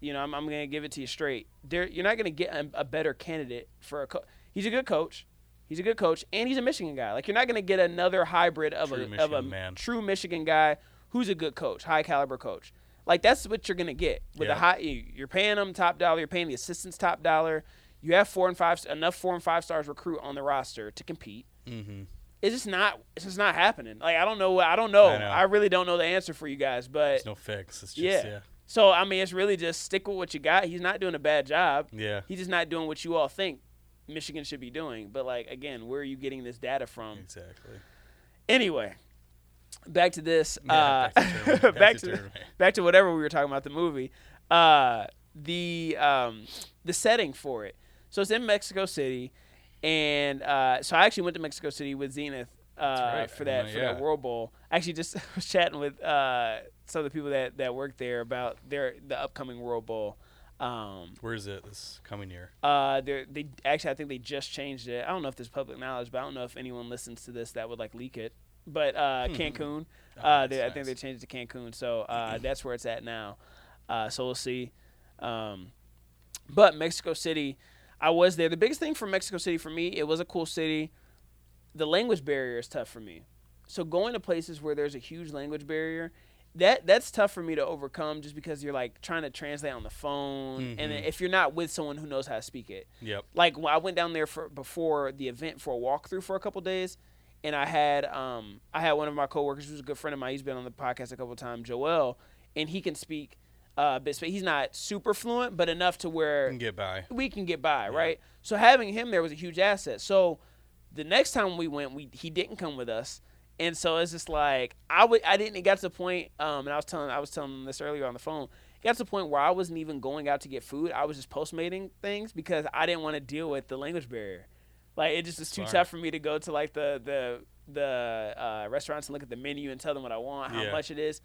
you know I'm I'm gonna give it to you straight. There you're not gonna get a, a better candidate for a co- he's a good coach. He's a good coach, and he's a Michigan guy. Like you're not gonna get another hybrid of True a of a Michigan man. true Michigan guy who's a good coach, high caliber coach. Like that's what you're gonna get with Yeah. the high. you- You're paying them top dollar. You're paying the assistants top dollar. You have four and five enough four and five stars recruit on the roster to compete. Mm-hmm. It's just not. It's just not happening. Like I don't know. I don't know. I I, really don't know the answer for you guys. But There's no fix. It's just yeah. yeah. so I mean, it's really just stick with what you got. He's not doing a bad job. Yeah. He's just not doing what you all think Michigan should be doing. But like again, where are you getting this data from? Exactly. Anyway, back to this. Yeah, uh, back to Terminator. back to back to whatever we were talking about the movie. Uh, the um, the setting for it. So it's in Mexico City, and uh, so I actually went to Mexico City with Zenith uh, right. for that for yeah. that World Bowl. I actually just was chatting with uh, some of the people that, that work there about their the upcoming World Bowl. Um, Where is it this coming year? uh, they they actually I think they just changed it. I don't know if there's public knowledge, but I don't know if anyone listens to this that would like leak it. But uh, Cancun, Oh, uh, they, I think they changed it to Cancun, so uh, that's where it's at now. Uh, so we'll see. Um, but Mexico City, I was there. The biggest thing for Mexico City for me, it was a cool city. The language barrier is tough for me. So going to places where there's a huge language barrier, that that's tough for me to overcome just because you're like trying to translate on the phone, and then Mhm. if you're not with someone who knows how to speak it, Yep. like when I went down there for before the event for a walkthrough for a couple days, and I had um I had one of my coworkers who's a good friend of mine. He's been on the podcast a couple times, Joel, and he can speak uh, a bit. sp- He's not super fluent, but enough to where we Can get by. we can get by, right? So having him there was a huge asset. So the next time we went, we he didn't come with us, and so it's just like I would I didn't. It got to the point, um, and I was telling I was telling this earlier on the phone. It got to the point where I wasn't even going out to get food. I was just postmating things because I didn't want to deal with the language barrier. Like it just was too Smart. tough for me to go to like the the the uh, restaurants and look at the menu and tell them what I want, how Yeah. much it is.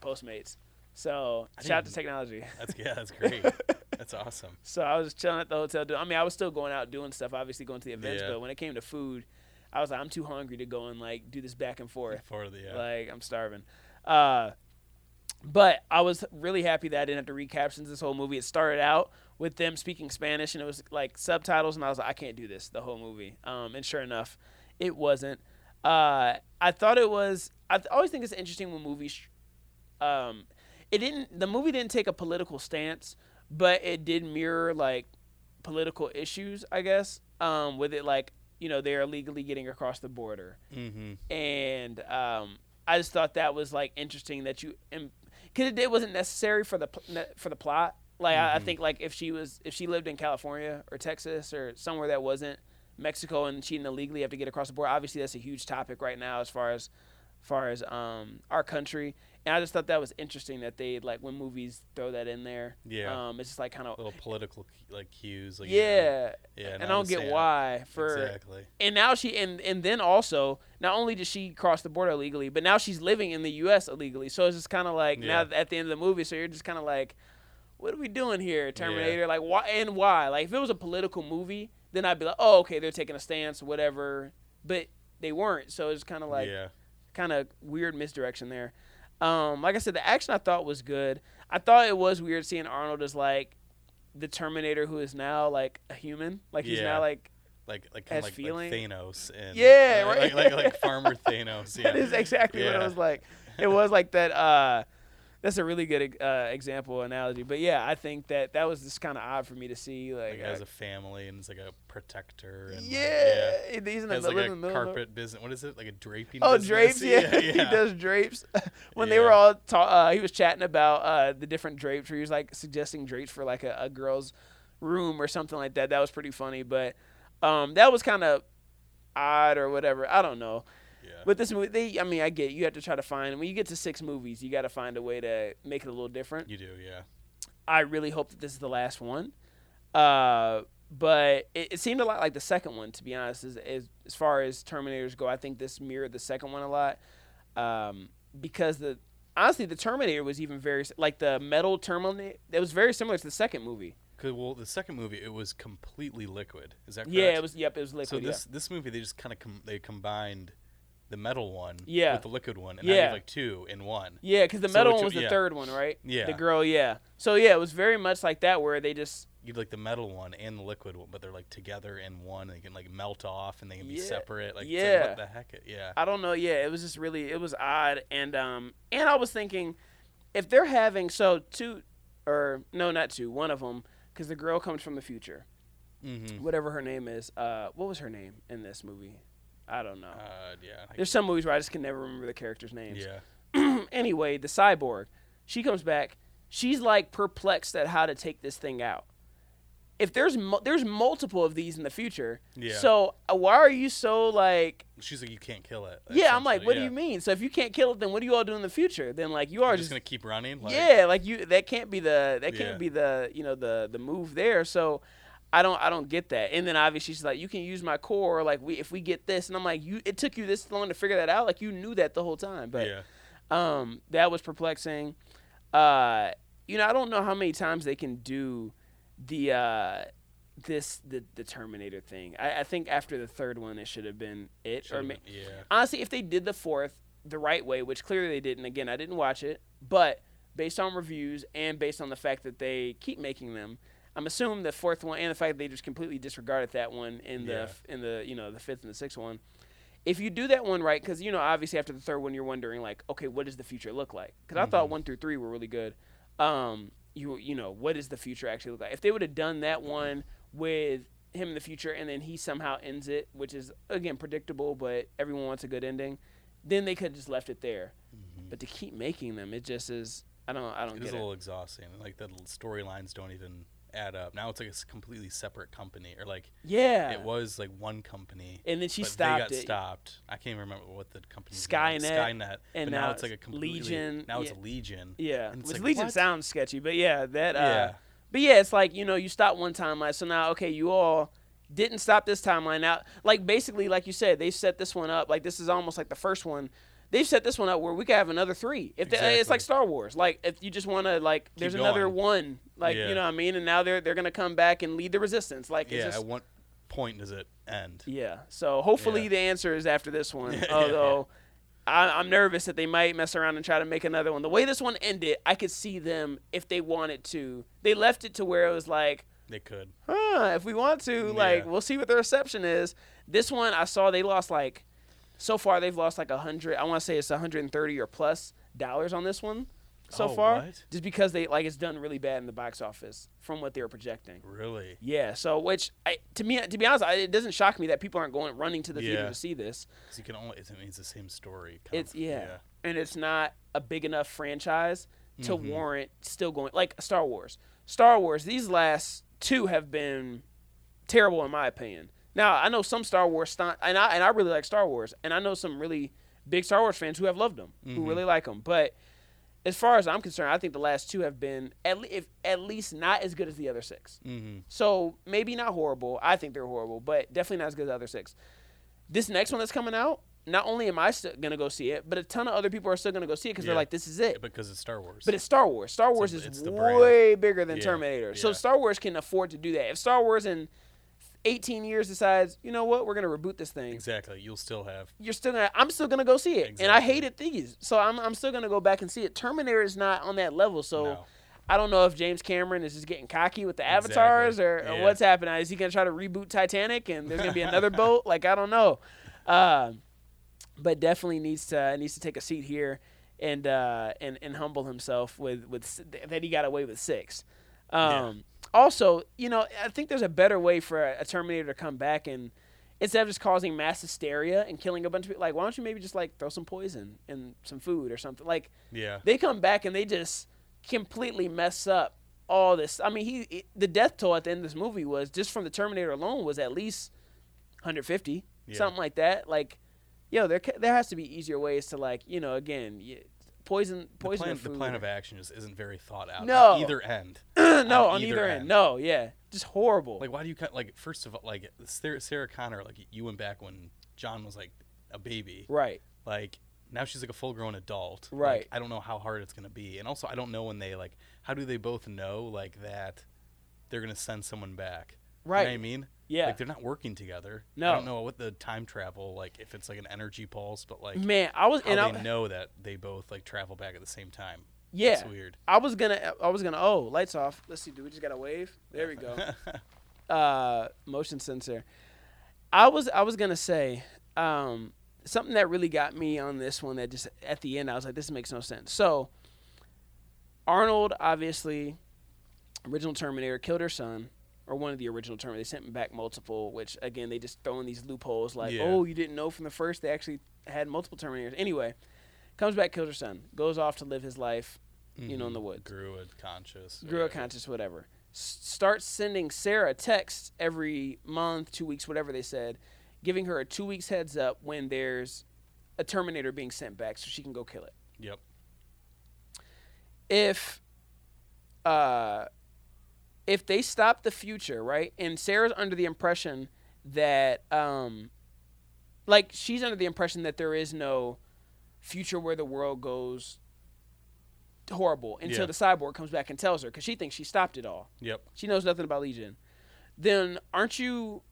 Postmates. So I shout out to didn't- technology. That's yeah. That's great. that's awesome. So I was just chilling at the hotel. Doing, I mean, I was still going out doing stuff, obviously going to the events. Yeah. But when it came to food, I was like, I'm too hungry to go and like do this back and forth. For the yeah. Like I'm starving. Uh, but I was really happy that I didn't have to read captions this whole movie. It started out with them speaking Spanish, and it was like subtitles, and I was like, I can't do this the whole movie. Um, and sure enough, it wasn't. Uh, I thought it was. I th- always think it's interesting when movies. Um, it didn't. The movie didn't take a political stance, but it did mirror like political issues, I guess. Um, with it like you know they're illegally getting across the border, Mm-hmm. and um, I just thought that was like interesting that you because it, wasn't necessary for the for the plot. Like I, I Mhm. think like if she was if she lived in California or Texas or somewhere that wasn't Mexico and she didn't illegally have to get across the border, obviously that's a huge topic right now as far as far as um, our country. And I just thought that was interesting that they like when movies throw that in there. Yeah. Um, it's just like kind of Little political like cues. Like yeah. Yeah. and I don't get why for Exactly. and now she and and then also not only did she cross the border illegally, but now she's living in the U.S. illegally. So it's just kind of like Yeah. now at the end of the movie, so you're just kind of like, what are we doing here, Terminator? Like why and why? Like if it was a political movie, then I'd be like, oh okay, they're taking a stance, whatever. But they weren't, so it's kind of like yeah. kind of weird misdirection there. Um, like I said, the action I thought was good. I thought it was weird seeing Arnold as like the Terminator who is now like a human, like he's Yeah. now like Like like kind of like, feeling. like Thanos and Yeah, uh, right. Like, like like Farmer Thanos. Yeah. That is exactly what it was like. It was like that. Uh, that's a really good uh, example analogy. But yeah, I think that that was just kind of odd for me to see. Like, Like has a family and is like a protector. And like, yeah, he's in the Has like a the carpet business. What is it? Like a draping. Oh, business? drapes. Yeah, yeah. he does drapes. when they were all ta- uh, he was chatting about uh, the different drapes. Where he was like suggesting drapes for like a, a girl's room or something like that. That was pretty funny. But um, that was kind of odd or whatever. I don't know. Yeah. But this movie, they, I mean, I get you have to try to find when you get to six movies, you got to find a way to make it a little different. You do, yeah. I really hope that this is the last one. Uh, but it, it seemed a lot like the second one, to be honest. As, as as far as Terminators go, I think this mirrored the second one a lot. Um, because the honestly, the Terminator was even very like the metal Terminator. It was very similar to the second movie. Cause well, the second movie it was completely liquid. Is that correct? Yeah, it was. Yep, it was liquid. So yeah. this this movie they just kind of com- they combined the metal one Yeah. with the liquid one, and now you have like two in one. Yeah, because the So metal one was the yeah. third one, right? Yeah. The girl, yeah. So yeah, it was very much like that, where they just You'd like the metal one and the liquid one, but they're like together in one. And they can like melt off, and they can be Yeah. separate. Like, Yeah. like, what the heck? Yeah. I don't know. Yeah, it was just really it was odd, and um, and I was thinking, if they're having so two, or no, not two, one of them, because the girl comes from the future, Mm-hmm. whatever her name is. Uh, what was her name in this movie? I don't know. Uh, yeah. There's some movies where I just can never remember the characters' names. yeah. anyway, the cyborg, she comes back. She's like perplexed at how to take this thing out. If there's mu- there's multiple of these in the future, Yeah. so uh, why are you so like? She's like, you can't kill it. Yeah, I'm like, what do you mean? So if you can't kill it, then what do you all do in the future? Then like you are just, just gonna keep running? Like, yeah, like you that can't be the that can't Yeah. be the you know the the move there. So I don't I don't get that. And then obviously she's like, you can use my core. Like we if we get this, and I'm like, you it took you this long to figure that out. Like you knew that the whole time, but yeah. um that was perplexing. Uh, you know I don't know how many times they can do the uh this the the Terminator thing. I, I think after the third one it should have been it or Should've ma- been- yeah. honestly, if they did the fourth the right way, which clearly they didn't, again, I didn't watch it, but based on reviews and based on the fact that they keep making them, I'm assuming the fourth one and the fact that they just completely disregarded that one in the Yeah. in the you know the fifth and the sixth one. If you do that one right, because you know obviously after the third one you're wondering like, okay, what does the future look like? Because I thought Mhm. one through three were really good. Um, you you know what does the future actually look like? If they would have done that one with him in the future and then he somehow ends it, which is again predictable, but everyone wants a good ending, then they could have just left it there. Mhm. But to keep making them, it just is. I don't. I don't It is get a it. little exhausting. Like the storylines don't even add up. Now it's like a completely separate company, or like Yeah. it was like one company. and then she but stopped they got it. stopped. I can't even remember what the company. Skynet, Skynet. and but now now, it's like a completely, Legion, Now it's yeah. a Legion. Yeah, And it's which like, Legion what? sounds sketchy, but yeah, that. Uh, Yeah. But yeah, it's like you know you stop one timeline, so now okay, you all didn't stop this timeline. Now, like basically, like you said, they set this one up. Like this is almost like the first one. They've set this one up where we could have another three. If they, it's like Star Wars, like if you just want to like, there's another one, like Yeah. you know what I mean, and now they're they're gonna come back and lead the resistance. Like it's Yeah. just, At what point does it end? yeah. So hopefully Yeah. the answer is after this one. Yeah, Although I, I'm nervous that they might mess around and try to make another one. The way this one ended, I could see them if they wanted to. They left it to where it was like, They could. huh, if we want to, like, we'll see what the reception is. This one, I saw they lost like, so far they've lost like a hundred. I want to say it's 130 or plus dollars on this one so Oh, far, what? just because they like it's done really bad in the box office from what they were projecting. Really? Yeah, so which I, to me, to be honest, I, it doesn't shock me that people aren't going running to the theater to see this. you can only. It means the same story. kind It's of, yeah. and it's not a big enough franchise to Mhm. warrant still going like Star Wars. Star Wars, these last two have been terrible in my opinion. Now I know some Star Wars stunt, and I and I really like Star Wars, and I know some really big Star Wars fans who have loved them, who Mhm. really like them. But as far as I'm concerned, I think the last two have been at le- if at least not as good as the other six. Mm-hmm. So maybe not horrible. I think they're horrible, but definitely not as good as the other six. This next one that's coming out, not only am I still gonna go see it, but a ton of other people are still gonna go see it because Yeah. they're like, "This is it." Because it's Star Wars. But it's Star Wars. Star Wars it's is the brand. way bigger than Yeah, Terminator. So. Star Wars can afford to do that. If Star Wars in 18 years decides, you know what, we're gonna reboot this thing, exactly. You'll still have. you're still gonna. I'm still gonna go see it, and I hated these, so I'm I'm still gonna go back and see it. Terminator is not on that level, so. no. I don't know if James Cameron is just getting cocky with the avatars or, or Yeah. what's happening. Is he gonna try to reboot Titanic and there's gonna be another boat? Like I don't know, uh, but definitely needs to needs to take a seat here and uh, and and humble himself with with that he got away with six. Um, Also, you know, I think there's a better way for a, a Terminator to come back and instead of just causing mass hysteria and killing a bunch of people, like why don't you maybe just like throw some poison and some food or something? Like Yeah. they come back and they just completely mess up all this. I mean, he it- the death toll at the end of this movie was just from the Terminator alone was at least 150, Yeah. something like that. Like, yo, there there has to be easier ways to like, you know, again, y- poison The poison plan, of the plan of action just isn't very thought out. No. On either end. no, on on either either end. end. No, yeah, just horrible. Like, why do you cut? Like, first of all, like Sarah, Sarah Connor, like you went back when John was like a baby. right. Like now she's like a full grown adult. Like, Right. I don't know how hard it's gonna be, and also I don't know when they like. How do they both know like that they're gonna send someone back? You know Right. what I mean? Yeah. Like they're not working together. No. I don't know what the time travel like if it's like an energy pulse, but like Man, I was and they I, know that they both like travel back at the same time. yeah. It's weird. I was gonna I was gonna oh lights off. Let's see. Do we just got a wave? There we go. uh, motion sensor. I was I was gonna say um, something that really got me on this one that just at the end I was like this makes no sense. So Arnold obviously original Terminator killed her son or one of the original Terminator. They sent him back multiple, which again they just throw in these loopholes like Yeah. oh you didn't know from the first they actually had multiple Terminators. Anyway, comes back kills her son, goes off to live his life you know, in the Mhm. woods. Grew a conscious. grew a conscious, whatever. S- starts sending Sarah texts every month, two weeks, whatever they said, giving her a two weeks heads up when there's a Terminator being sent back so she can go kill it. Yep. If, uh, if they stop the future, right, and Sarah's under the impression that, um, like she's under the impression that there is no future where the world goes horrible until Yeah. the cyborg comes back and tells her because she thinks she stopped it all. Yep. She knows nothing about Legion. Then aren't you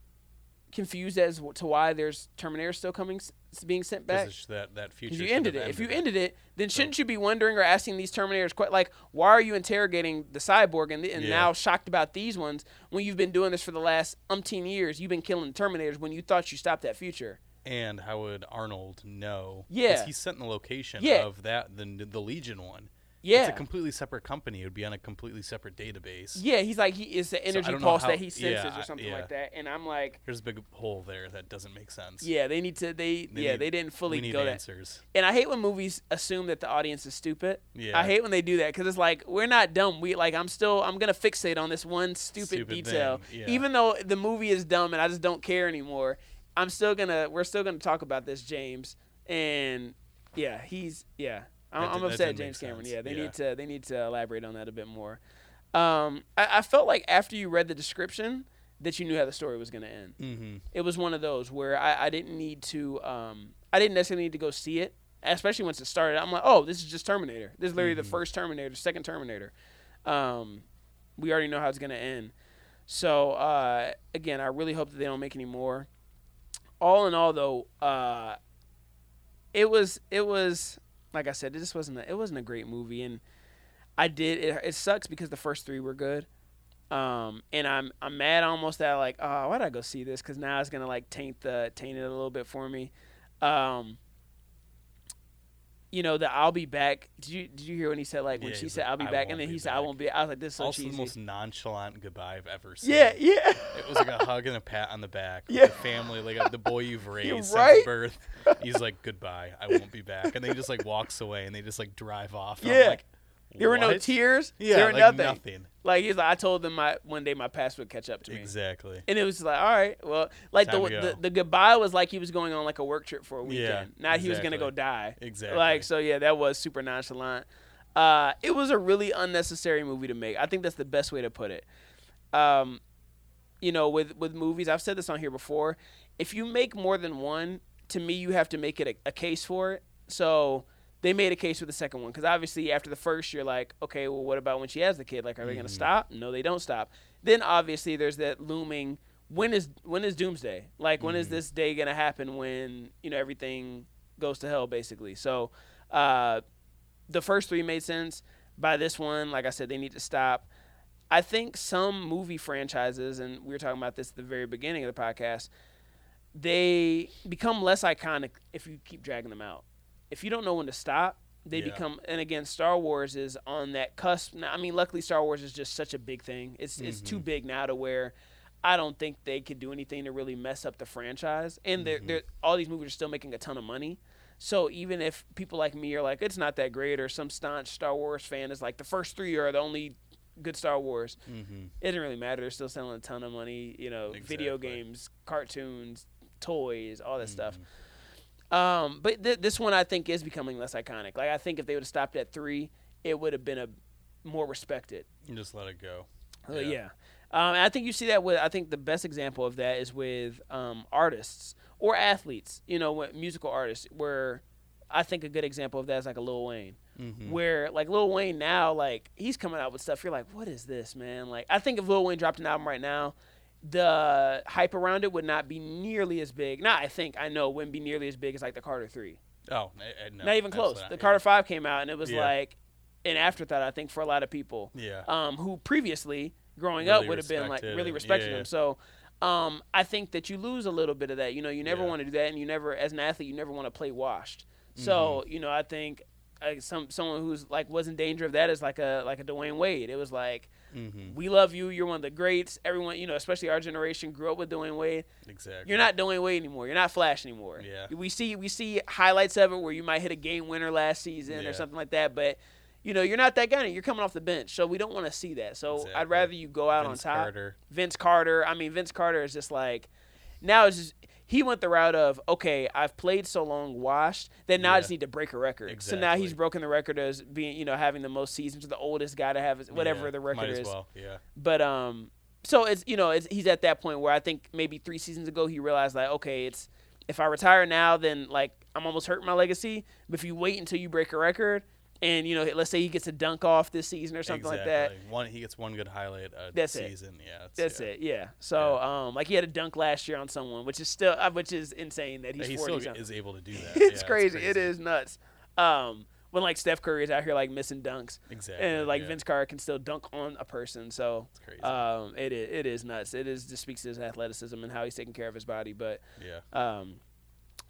confused as to why there's Terminator still coming, being sent back? That that future. You ended it. If you ended ended it, then shouldn't you be wondering or asking these Terminators, quite like, why are you interrogating the cyborg and, and Yeah. now shocked about these ones when you've been doing this for the last umpteen years? You've been killing Terminators when you thought you stopped that future. And how would Arnold know? Yeah. he's sent in the location Yeah. of that the the Legion one. Yeah. It's a completely separate company. It would be on a completely separate database. yeah, he's like he is the energy don't pulse how- that he senses yeah, or something yeah. like that, and I'm like, There's a big hole there that doesn't make sense. yeah, they need to, they, They yeah, need- they didn't fully go that. answers. And I hate when movies assume that the audience is stupid. Yeah. I hate when they do that because it's like we're not dumb. We like I'm still I'm gonna fixate on this one stupid, Stupid detail, yeah. even though the movie is dumb and I just don't care anymore. I'm still gonna we're still gonna talk about this, James. And yeah, he's yeah. I'm, That I'm upset, James Cameron. sense. Yeah, they Yeah. need to they need to elaborate on that a bit more. Um, I, I felt like after you read the description that you knew how the story was gonna end Mm-hmm. it was one of those where I, I didn't need to um I didn't necessarily need to go see it, especially once it started. I'm like, oh, this is just Terminator. This is literally the Mhm. first Terminator, second Terminator. Um, we already know how it's gonna end. So uh, again, I really hope that they don't make any more. All in all, though, uh, it was it was like I said, it just wasn't a, it wasn't a great movie, and I did it. It sucks because the first three were good, Um, and I'm I'm mad almost that like oh why did I go see this because now it's gonna like taint the taint it a little bit for me. Um, you know the I'll be back. Did you did you hear when he said like when Yeah, she said like, I'll be "I back and then he said I won't be. I was like this is so also cheesy. the most nonchalant goodbye I've ever seen. yeah, yeah. It was like a hug and a pat on the back. Yeah. Yeah. The family, like uh, the boy you've raised right. since birth. He's like, goodbye. I won't be back. And then he just like walks away and they just like drive off. And I'm Yeah. like, There were no "What?" tears. Yeah. there were like nothing. nothing. Like he's like I told them my one day my past would catch up to me. Exactly. And it was like, all right, well, like the, Time to the go. the goodbye was like he was going on like a work trip for a weekend. Yeah, Not he was gonna exactly. go die. Exactly. Like so, yeah, that was super nonchalant. Uh, it was a really unnecessary movie to make. I think that's the best way to put it. Um, you know, with with movies, I've said this on here before. If you make more than one, to me, you have to make it a, a case for it. So they made a case for the second one because obviously after the first, you're like, okay, well, what about when she has the kid? Like, are they gonna stop? No, they don't stop. Then obviously there's that looming. When is when is Doomsday? Like, when is this day gonna happen? When you know everything goes to hell, basically. So, uh, the first three made sense. By this one, like I said, they need to stop. I think some movie franchises, and we were talking about this at the very beginning of the podcast, they become less iconic if you keep dragging them out. If you don't know when to stop, they Yeah. become. And again, Star Wars is on that cusp. Now, I mean, luckily, Star Wars is just such a big thing. It's it's too mm-hmm. big now to where I don't think they could do anything to really mess up the franchise. And they're, they're mm-hmm. all these movies are still making a ton of money. So even if people like me are like, it's not that great, or some staunch Star Wars fan is like, the first three are the only good Star Wars, Mm-hmm. it doesn't really matter. They're still selling a ton of money, you know, video games, cartoons, toys, all that stuff. Mm-hmm. Um, but th- this one I think is becoming less iconic. Like I think if they would have stopped at three, it would have been a more respected. And just let it go. Uh, yeah. Um, and I think you see that with. I think the best example of that is with um, artists or athletes. You know, musical artists. Where I think a good example of that is like a Lil Wayne. Mm-hmm. Where like Lil Wayne now, like he's coming out with stuff. You're like, what is this, man? Like I think if Lil Wayne dropped an album right now, the hype around it would not be nearly as big. Not I think I know wouldn't be nearly as big as like the Carter Three. Oh, I, I, no, not even close. absolutely The not. Carter Five came out and it was Yeah. like an afterthought. I think for a lot of people Yeah. um, who previously growing up would have been like really respecting Yeah, him. So um, I think that you lose a little bit of that. You know, you never Yeah. want to do that, and you never, as an athlete, you never want to play washed. So Mm-hmm. you know, I think uh, some someone who's like was in danger of that is like a like a Dwyane Wade. It was like Mm-hmm. we love you, you're one of the greats. Everyone, you know, especially our generation, grew up with Dwyane Wade. Exactly. You're not Dwyane Wade anymore. You're not Flash anymore. Yeah. We see we see highlights of it where you might hit a game winner last season Yeah. or something like that, but you know, you're not that guy. You're coming off the bench, so we don't want to see that. So I'd rather you go out Vince on top. Carter. Vince Carter. I mean, Vince Carter is just like now it's just he went the route of okay, I've played so long washed that now I just need to break a record. So now he's broken the record as being you know having the most seasons, the oldest guy to have whatever Yeah, the record might is. as well. Yeah. But um, so it's you know it's, he's at that point where I think maybe three seasons ago he realized like okay it's if I retire now then like I'm almost hurting my legacy. But if you wait until you break a record and you know let's say he gets a dunk off this season or something like that. Exactly. One, he gets one good highlight a That's it. Yeah. That's yeah. it, yeah. So, um, like he had a dunk last year on someone, which is still, uh, which is insane that Yeah, he's he 40. still is able to do that. it's Yeah, crazy. It is nuts. Um, when like Steph Curry is out here like missing dunks, Exactly. and like yeah. Vince Carter can still dunk on a person. So, It's crazy. um, it is, it is nuts. It is just speaks to his athleticism and how he's taking care of his body. But, yeah. um,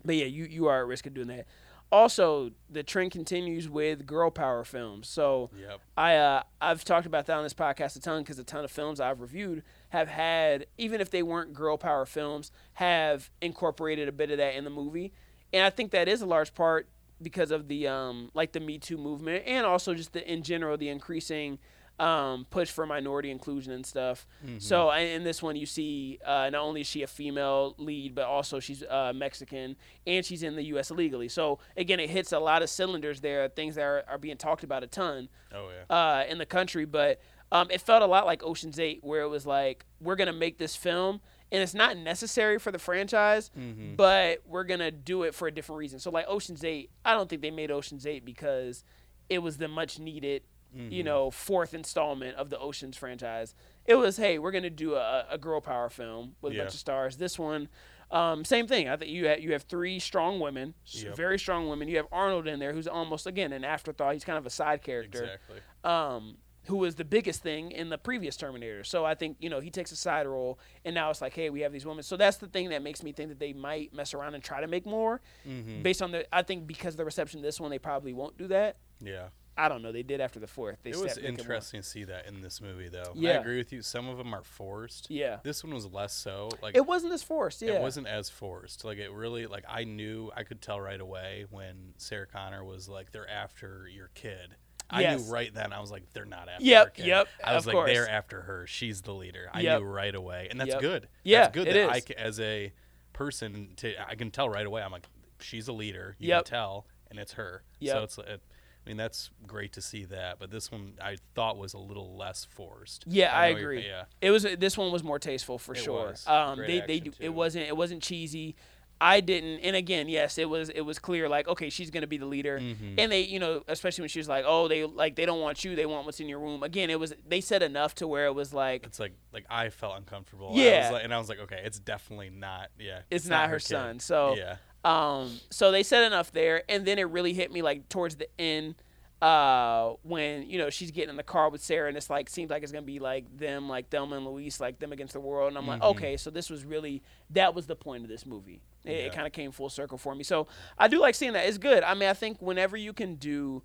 but yeah, you you are at risk of doing that. Also, the trend continues with girl power films. So, Yep. I uh, I've talked about that on this podcast a ton because a ton of films I've reviewed have had, even if they weren't girl power films, have incorporated a bit of that in the movie, and I think that is a large part because of the um like the Me Too movement and also just the in general the increasing um, push for minority inclusion and stuff. So in this one, you see uh, not only is she a female lead, but also she's uh, Mexican and she's in the U.S. illegally. So again, it hits a lot of cylinders there, things that are, are being talked about a ton Oh yeah. uh, in the country, but um, it felt a lot like Ocean's Eight, where it was like we're gonna make this film, and it's not necessary for the franchise, Mm-hmm. but we're gonna do it for a different reason. So like Ocean's Eight, I don't think they made Ocean's Eight because it was the much needed, Mm-hmm. you know, fourth installment of the Ocean's franchise. It was hey, we're gonna do a, a girl power film with a bunch of stars. This one. Um, same thing. I think you have, you have three strong women, Yep. very strong women. You have Arnold in there, who's almost again an afterthought. He's kind of a side character. Exactly. Um, who was the biggest thing in the previous Terminator. So I think you know he takes a side role, and now it's like, hey, we have these women. So that's the thing that makes me think that they might mess around and try to make more, Mm-hmm. based on the. I think because of the reception of this one, they probably won't do that. Yeah. I don't know. They did after the fourth. They It was stepped- make more. interesting to see that in this movie, though. I agree with you. Some of them are forced. Yeah, This one was less so. Like it wasn't as forced. Yeah, it wasn't as forced. Like it really, like I knew, I could tell right away when Sarah Connor was like, "They're after your kid." I Yes. knew right then. I was like, "They're not after." Yep, her kid. yep, I was like, "They're after her. She's the leader." I Yep. knew right away, and that's Yep. good. Yeah, that's good it that I, as a person, to I can tell right away. I'm like, she's a leader. You Yep. can tell, and it's her. Yep. So it's. It, mean, that's great to see that, but this one I thought was a little less forced. Yeah, I, you're- agree. Yeah, It was this one was more tasteful for It sure. Um, they they do, too. it wasn't it wasn't cheesy. I didn't, and again, yes, it was it was clear like okay, she's gonna be the leader, Mhm. and they you know especially when she was like oh they like they don't want you, they want what's in your womb. Again, it was they said enough to where it was like it's like like I felt uncomfortable. I Yeah. was like, and I was like, okay, it's definitely not. Yeah, it's, not, her kid. son. So yeah, Um, so they said enough there, and then it really hit me like towards the end, uh, when you know she's getting in the car with Sarah, and it's like seems like it's gonna be like them, like Thelma and Louise, like them against the world, and I'm like, Mhm. okay, so this was really that was the point of this movie. It, it kind of came full circle for me. So I do like seeing that. It's good. I mean, I think whenever you can do,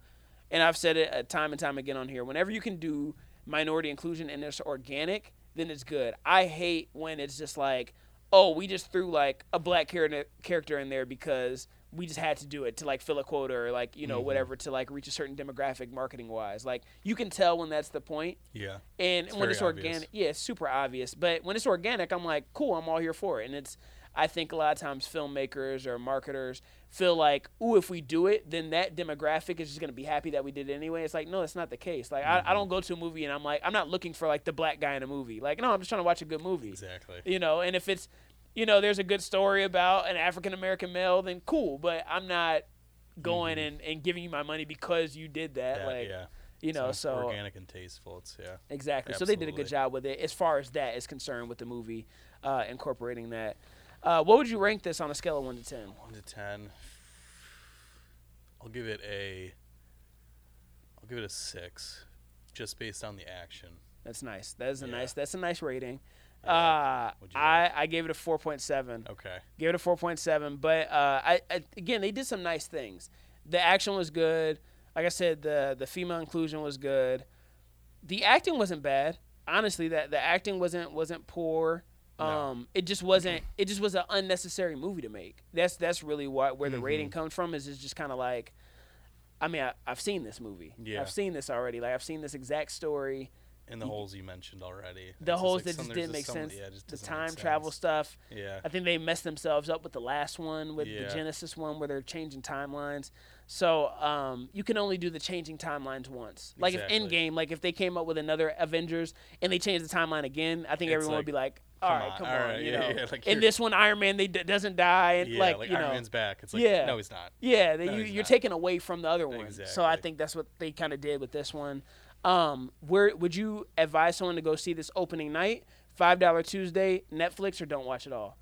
and I've said it uh, time and time again on here, whenever you can do minority inclusion and it's organic, then it's good. I hate when it's just like, oh, we just threw like a black character character in there because we just had to do it to like fill a quota or like you know Mhm. whatever to like reach a certain demographic marketing wise. Like you can tell when that's the point, yeah, and It's when it's obvious. organic, yeah, it's super obvious. But when it's organic, I'm like, cool, I'm all here for it. And it's, I think a lot of times filmmakers or marketers feel like, ooh, if we do it, then that demographic is just gonna be happy that we did it anyway. It's like, no, that's not the case. Like, I, I Mm-hmm. don't go to a movie and I'm like, I'm not looking for like the black guy in a movie. Like, no, I'm just trying to watch a good movie. exactly. You know, and if it's, you know, there's a good story about an African American male, then cool. But I'm not going and, and giving you my money because you did that. Yeah, like, yeah. you know, so organic and tasteful. It's yeah. Exactly. So they did a good job with it as far as that is concerned with the movie, uh, incorporating that. Uh, what would you rank this on a scale of one to ten? One to ten. I'll give it a. I'll give it a six, just based on the action. That's nice. That is a Yeah. nice. That's a nice rating. Uh, I I gave it a four point seven. Okay. Gave it a four point seven. But uh, I, I again they did some nice things. The action was good. Like I said, the the female inclusion was good. The acting wasn't bad. Honestly, that the acting wasn't wasn't poor. No. Um, it just wasn't. It just was an unnecessary movie to make. That's that's really what where the Mhm. rating comes from. Is it's just kind of like, I mean, I, I've seen this movie. Yeah. I've seen this already. Like I've seen this exact story. And the Y- holes you mentioned already. It's The just holes like that just didn't make some- sense. Yeah, just The time travel stuff. Yeah. I think they messed themselves up with the last one with the Genisys one where they're changing timelines. So um, you can only do the changing timelines once. Like Exactly. if Endgame, like if they came up with another Avengers and they changed the timeline again, I think It's everyone would be like, "All right, on, come all on," right, you yeah, know. yeah, like In this one, Iron Man they d- doesn't die, and Yeah, like, like, you Iron know, Man's back. It's like Yeah. no, he's not. yeah, they, No, you, not. taking away from the other one. So I think that's what they kind of did with this one. Um, where would you advise someone to go see this opening night? Five dollar Tuesday, Netflix, or don't watch it all?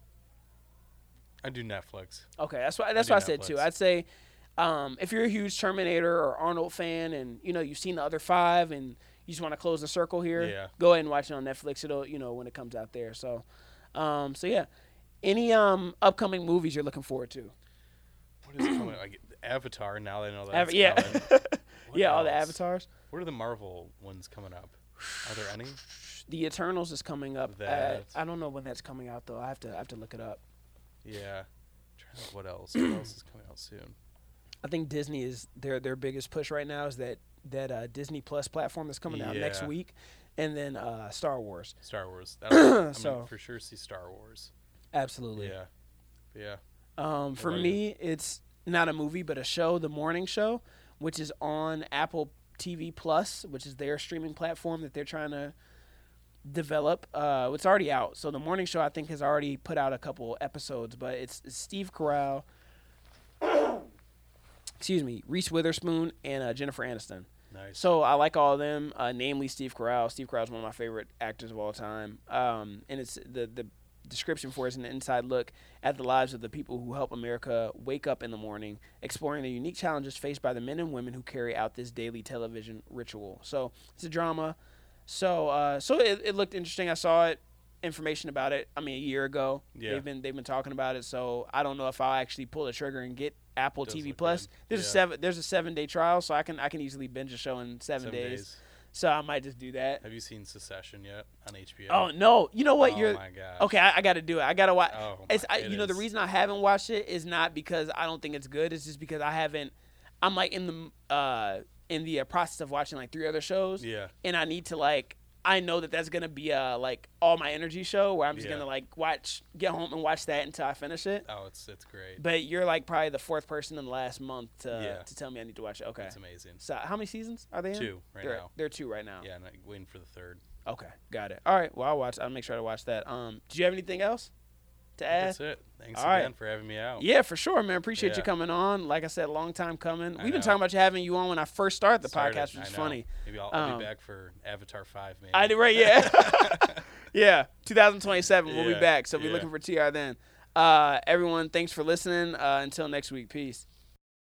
I do Netflix. Okay, that's what that's do what I said too. I'd say um, if you're a huge Terminator or Arnold fan, and you know you've seen the other five, and you just want to close the circle here, Yeah. go ahead and watch it on Netflix. It'll you know when it comes out there. So, um, so yeah, any um upcoming movies you're looking forward to? What is coming? Like Avatar. Now that I know Av- that's yeah, yeah, all the avatars. What are the Marvel ones coming up? Are there any? The Eternals is coming up. That- At, I don't know when that's coming out though. I have to I have to look it up. Yeah. I'm trying to think what else? What else is coming out soon? I think Disney is their their biggest push right now is that that uh, Disney Plus platform that's coming out next week, and then uh, Star Wars. Star Wars. That I'm So- for sure see Star Wars. Absolutely. Yeah. Yeah. Um, for about you? me, it's not a movie, but a show, The Morning Show, which is on Apple TV Plus, which is their streaming platform that they're trying to develop. Uh, it's already out, so The Morning Show I think has already put out a couple episodes, but it's, it's Steve Carell, excuse me, Reese Witherspoon, and uh, Jennifer Aniston. Nice. So I like all of them, uh, namely Steve Carell. Steve Carell is one of my favorite actors of all time. Um, and it's the the description for is an inside look at the lives of the people who help America wake up in the morning, exploring the unique challenges faced by the men and women who carry out this daily television ritual. So it's a drama. So uh, so it, it looked interesting. I saw it information about it. I mean, a year ago. Yeah. They've been they've been talking about it. So I don't know if I'll actually pull the trigger and get Apple TV Plus. good. There's a seven there's a seven day trial, so I can I can easily binge a show in seven, Seven days. So I might just do that. Have you seen Succession yet on HBO? Oh no! You know what? Oh You're my gosh. okay. I, I got to do it. I got to watch. Oh, it's I, it you know the reason I haven't watched it is not because I don't think it's good. It's just because I haven't. I'm like in the uh in the uh, process of watching like three other shows, Yeah. and I need to like I know that that's gonna be uh like all my energy show where I'm just Yeah. gonna like watch get home and watch that until I finish it. Oh, it's it's great. But you're like probably the fourth person in the last month to Yeah. to tell me I need to watch it. Okay. It's amazing. So how many seasons are they in? Two right they're, now. They're two right now. Yeah, and I'm waiting for the third. Okay, got it. All right. Well, I'll watch. I'll make sure to watch that. Um, do you have anything else to add? That's it. Thanks all right. again for having me out. Yeah, for sure, man. Appreciate you coming on. Like I said, long time coming. I We've been talking about you having you on when I first started the Started, podcast, which is funny. Maybe I'll, I'll Um, be back for Avatar Five. Maybe. I did right, yeah, yeah. 2027, we'll be back. So be yeah. looking for TR then. Uh, everyone, thanks for listening. Uh, until next week, peace.